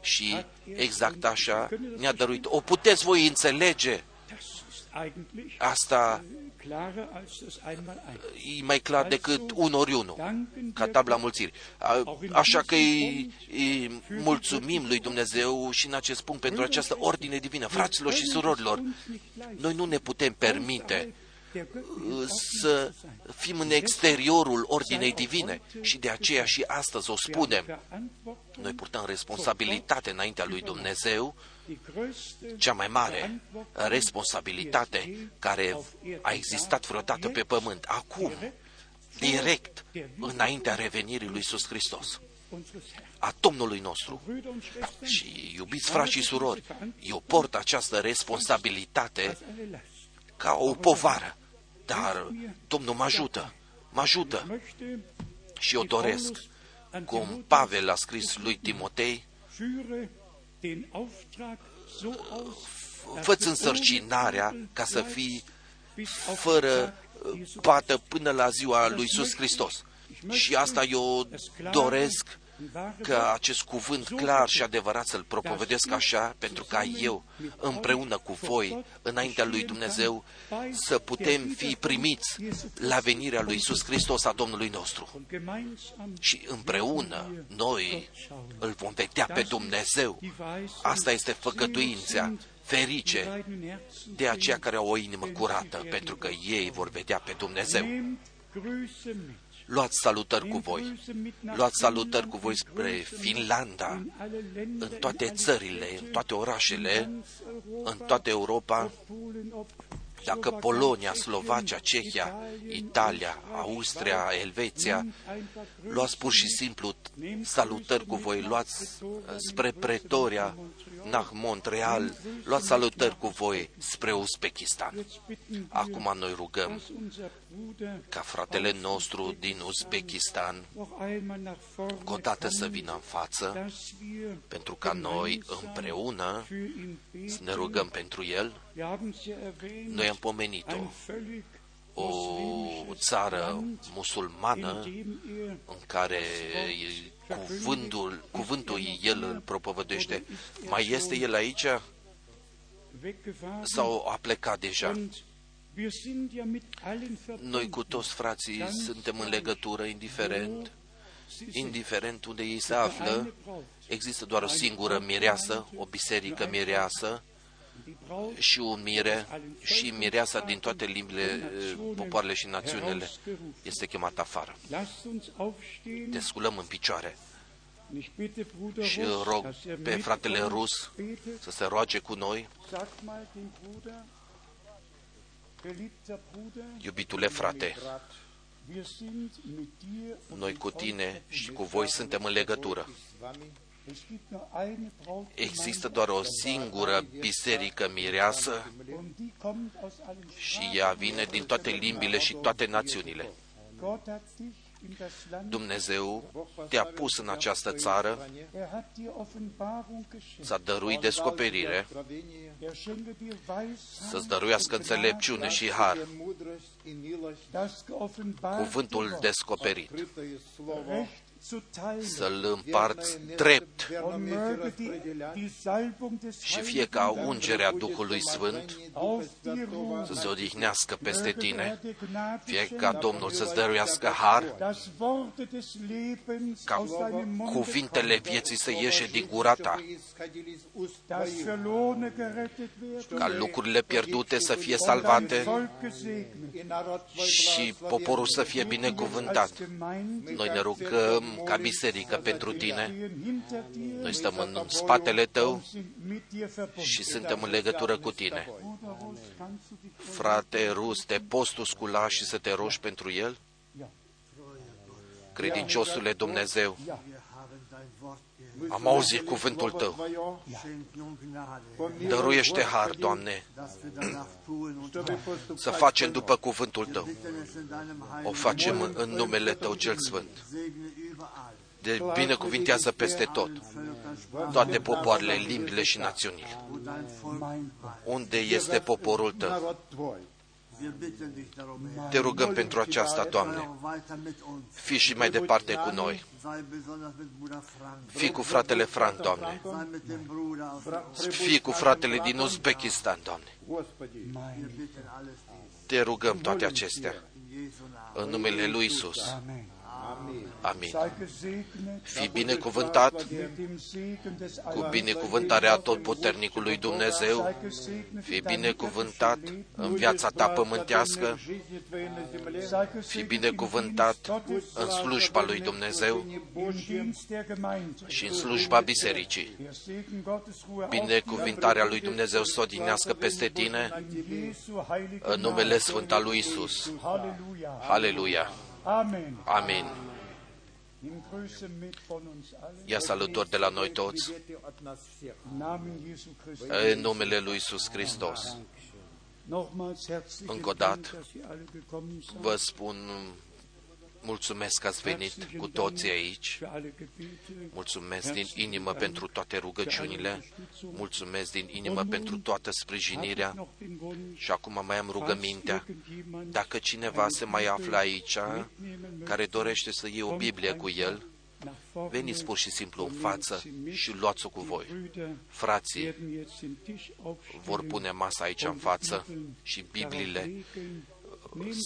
și exact așa ne-a dăruit. O puteți voi înțelege? Asta e mai clar decât un ori unul, ca tabla mulțirii. Așa că îi, îi mulțumim lui Dumnezeu și în acest punct pentru această ordine divină. Fraților și surorilor, noi nu ne putem permite să fim în exteriorul ordinei divine. și de aceea și astăzi o spunem. Noi purtăm responsabilitate înaintea lui Dumnezeu cea mai mare responsabilitate care a existat vreodată pe pământ, acum, direct, înaintea revenirii lui Iisus Hristos, a Domnului nostru. Și, iubiți frați și surori, eu port această responsabilitate ca o povară, dar Domnul mă ajută, mă ajută. Și eu doresc, cum Pavel a scris lui Timotei, fă însărcinarea ca să fii fără pată până la ziua lui Iisus Hristos. Și asta eu doresc că acest cuvânt clar și adevărat să-l propovedesc așa, pentru ca eu, împreună cu voi, înaintea lui Dumnezeu, să putem fi primiți la venirea lui Iisus Hristos a Domnului nostru. Și împreună noi îl vom vedea pe Dumnezeu. Asta este făgăduința ferice de aceia care au o inimă curată, pentru că ei vor vedea pe Dumnezeu. Luați salutări cu voi. Luați salutări cu voi spre Finlanda, în toate țările, în toate orașele, în toată Europa, dacă Polonia, Slovacia, Cehia, Italia, Austria, Elveția, luați pur și simplu salutări cu voi, luați spre Pretoria, Nah, Montreal, luați salutări cu voi spre Uzbekistan. Acum noi rugăm ca fratele nostru din Uzbekistan o dată să vină în față, pentru ca noi împreună să ne rugăm pentru el. Noi am pomenit-o o țară musulmană în care cuvântul, cuvântul el îl propovădește. Mai este el aici sau a plecat deja? Noi cu toți frații suntem în legătură, indiferent, indiferent unde ei se află, există doar o singură mireasă, o biserică mireasă, și un mire și mireasa din toate limbile, eh, popoarele și națiunile este chemat afară. Desculăm în picioare și rog pe fratele rus să se roage cu noi. Geliebter Bruder, Iubitule frate, wir sind mit dir und noi cu tine și cu voi suntem în legătură. Es gibt nur eine Braut Există doar o singură biserică mireasă und die kommt aus allen și ea vine din toate limbile și toate națiunile. Gott hat dich in das Land, Dumnezeu te-a pus în această țară, er hat dir Offenbarung geschenkt. ți-a dăruit descoperire, Er schenke dir Weisheit, să-ți dăruiască înțelepciune și har, das geoffenbart cuvântul descoperit, Recht zu teilen. Să-l împarți drept Und möge die, die Salbung des și fie ca Heiligen ungerea Duhului Sfânt auf dir ruhen. să se odihnească peste Möge er tine, dir Gnade fie ca schenken, Domnul să-ți dăruiască har, dass Worte des Lebens ca aus deinem Munde cuvintele vieții să ieșe din gura ta, das Verlorene gerettet werden, ca lucrurile pierdute să fie und dein salvate Volk gesegnet. și poporul să fie binecuvântat. Als Gemeinde Noi ne rugăm ca biserică pentru tine, stehen hinter dir noi stăm în spatele tău und sind mit dir verbunden. și suntem în legătură cu tine. Bruder Rus, kannst du dich Frate Rus, te poți tu scula și să te rogi pentru el? Ja. Credinciosule Dumnezeu, Ja. Am auzit cuvântul tău. Schenk nun Gnade, Dăruiește har, Doamne, dass wir danach tun und să facem după cuvântul tău. bitten es in deinem O heiligen facem în- în numele tău cel sfânt. Segne überall. De binecuvintează peste tot Völker, toate popoarele, limbile și națiunile. wo dein Volk Mein Unde este poporul tău? Wir bitten dich darum, Herr. Te rugăm pentru aceasta, Sei Doamne. auch weiter mit uns. Fii și mai departe cu noi. Sei besonders mit Bruder Frank. Fii cu fratele Frank, Doamne. Sei mit dem Bruder aus Fii cu fratele din Uzbekistan, Doamne. Wir bitten alles dies Te rugăm toate acestea. in Jesu Namen. În numele lui Isus. Amen. Amin. Sei gesegnet Fii binecuvântat mit dem Segen des cu Allmächtigen. binecuvântarea Totputernicului Dumnezeu. Sei gesegnet Fii in deinem binecuvântat irdischen în viața ta pământească. Leben. Sei Fii gesegnet binecuvântat im Dienst Gottes, în slujba lui Dumnezeu im Dienst der Gemeinde. și în slujba bisericii. Der Segen Gottes ruhe auf Binecuvântarea lui Dumnezeu să odinească peste tine dir in Jesu heilige în numele Sfânt al lui Isus. Halleluja. Aleluia. Amen. Ia salutări de la noi toți Im Namen Jesu Christi. în numele lui Isus Hristos. Nochmals herzlichen Încă o Dank, dată, dass Sie alle gekommen sind. Vă spun mulțumesc că ați venit cu toții aici. Für alle Gebete. Mulțumesc din inimă pentru toate rugăciunile. Mulțumesc din inimă pentru toată sprijinirea. Noch den Wunsch, Și acum mai am rugămintea. irgendjemand Dacă cineva se mai află aici, care dorește să iei o Biblie cu el, nach vorne veniți pur și simplu în față și luați-o cu voi. Brüder Frații werden jetzt den Tisch aufstellen vor pune masa aici în față și Bibliile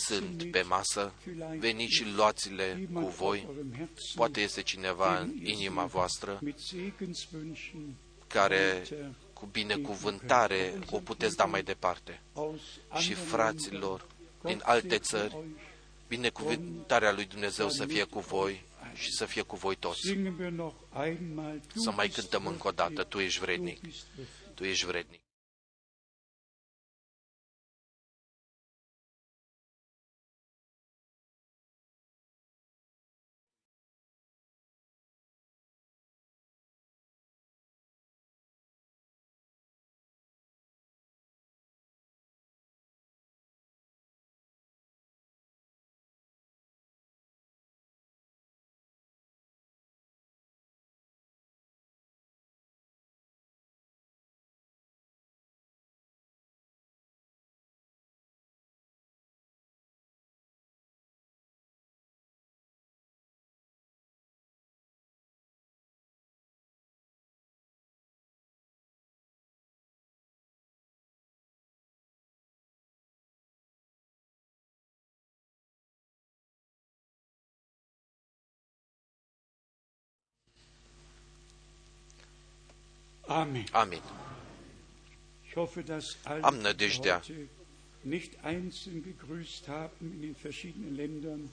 sunt pe masă. Veniți și luați-le cu voi. Poate este cineva în inima voastră mit Segenswünschen care cu binecuvântare o puteți da mai departe. aus Și anderen fraților din Gott alte segne țări, euch. binecuvântarea lui Dumnezeu să fie cu voi și să fie cu voi toți. Singen wir noch einmal. Du Să mai bist cântăm încă o dată, Tu ești Du vrednic, bist würdig. Tu ești vrednic. In den verschiedenen Ländern,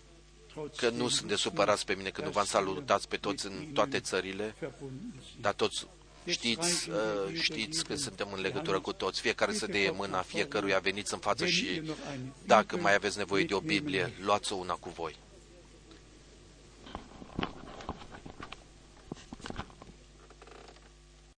că nu sunt de supărați pe mine că nu v-am salutat pe toți în toate țările, verbunden sind. dar toți Știți, uh, știți că suntem în legătură cu toți. Fiecare să deie mâna fiecăruia, veniți în față și dacă mai aveți nevoie de o Biblie, luați-o una cu voi.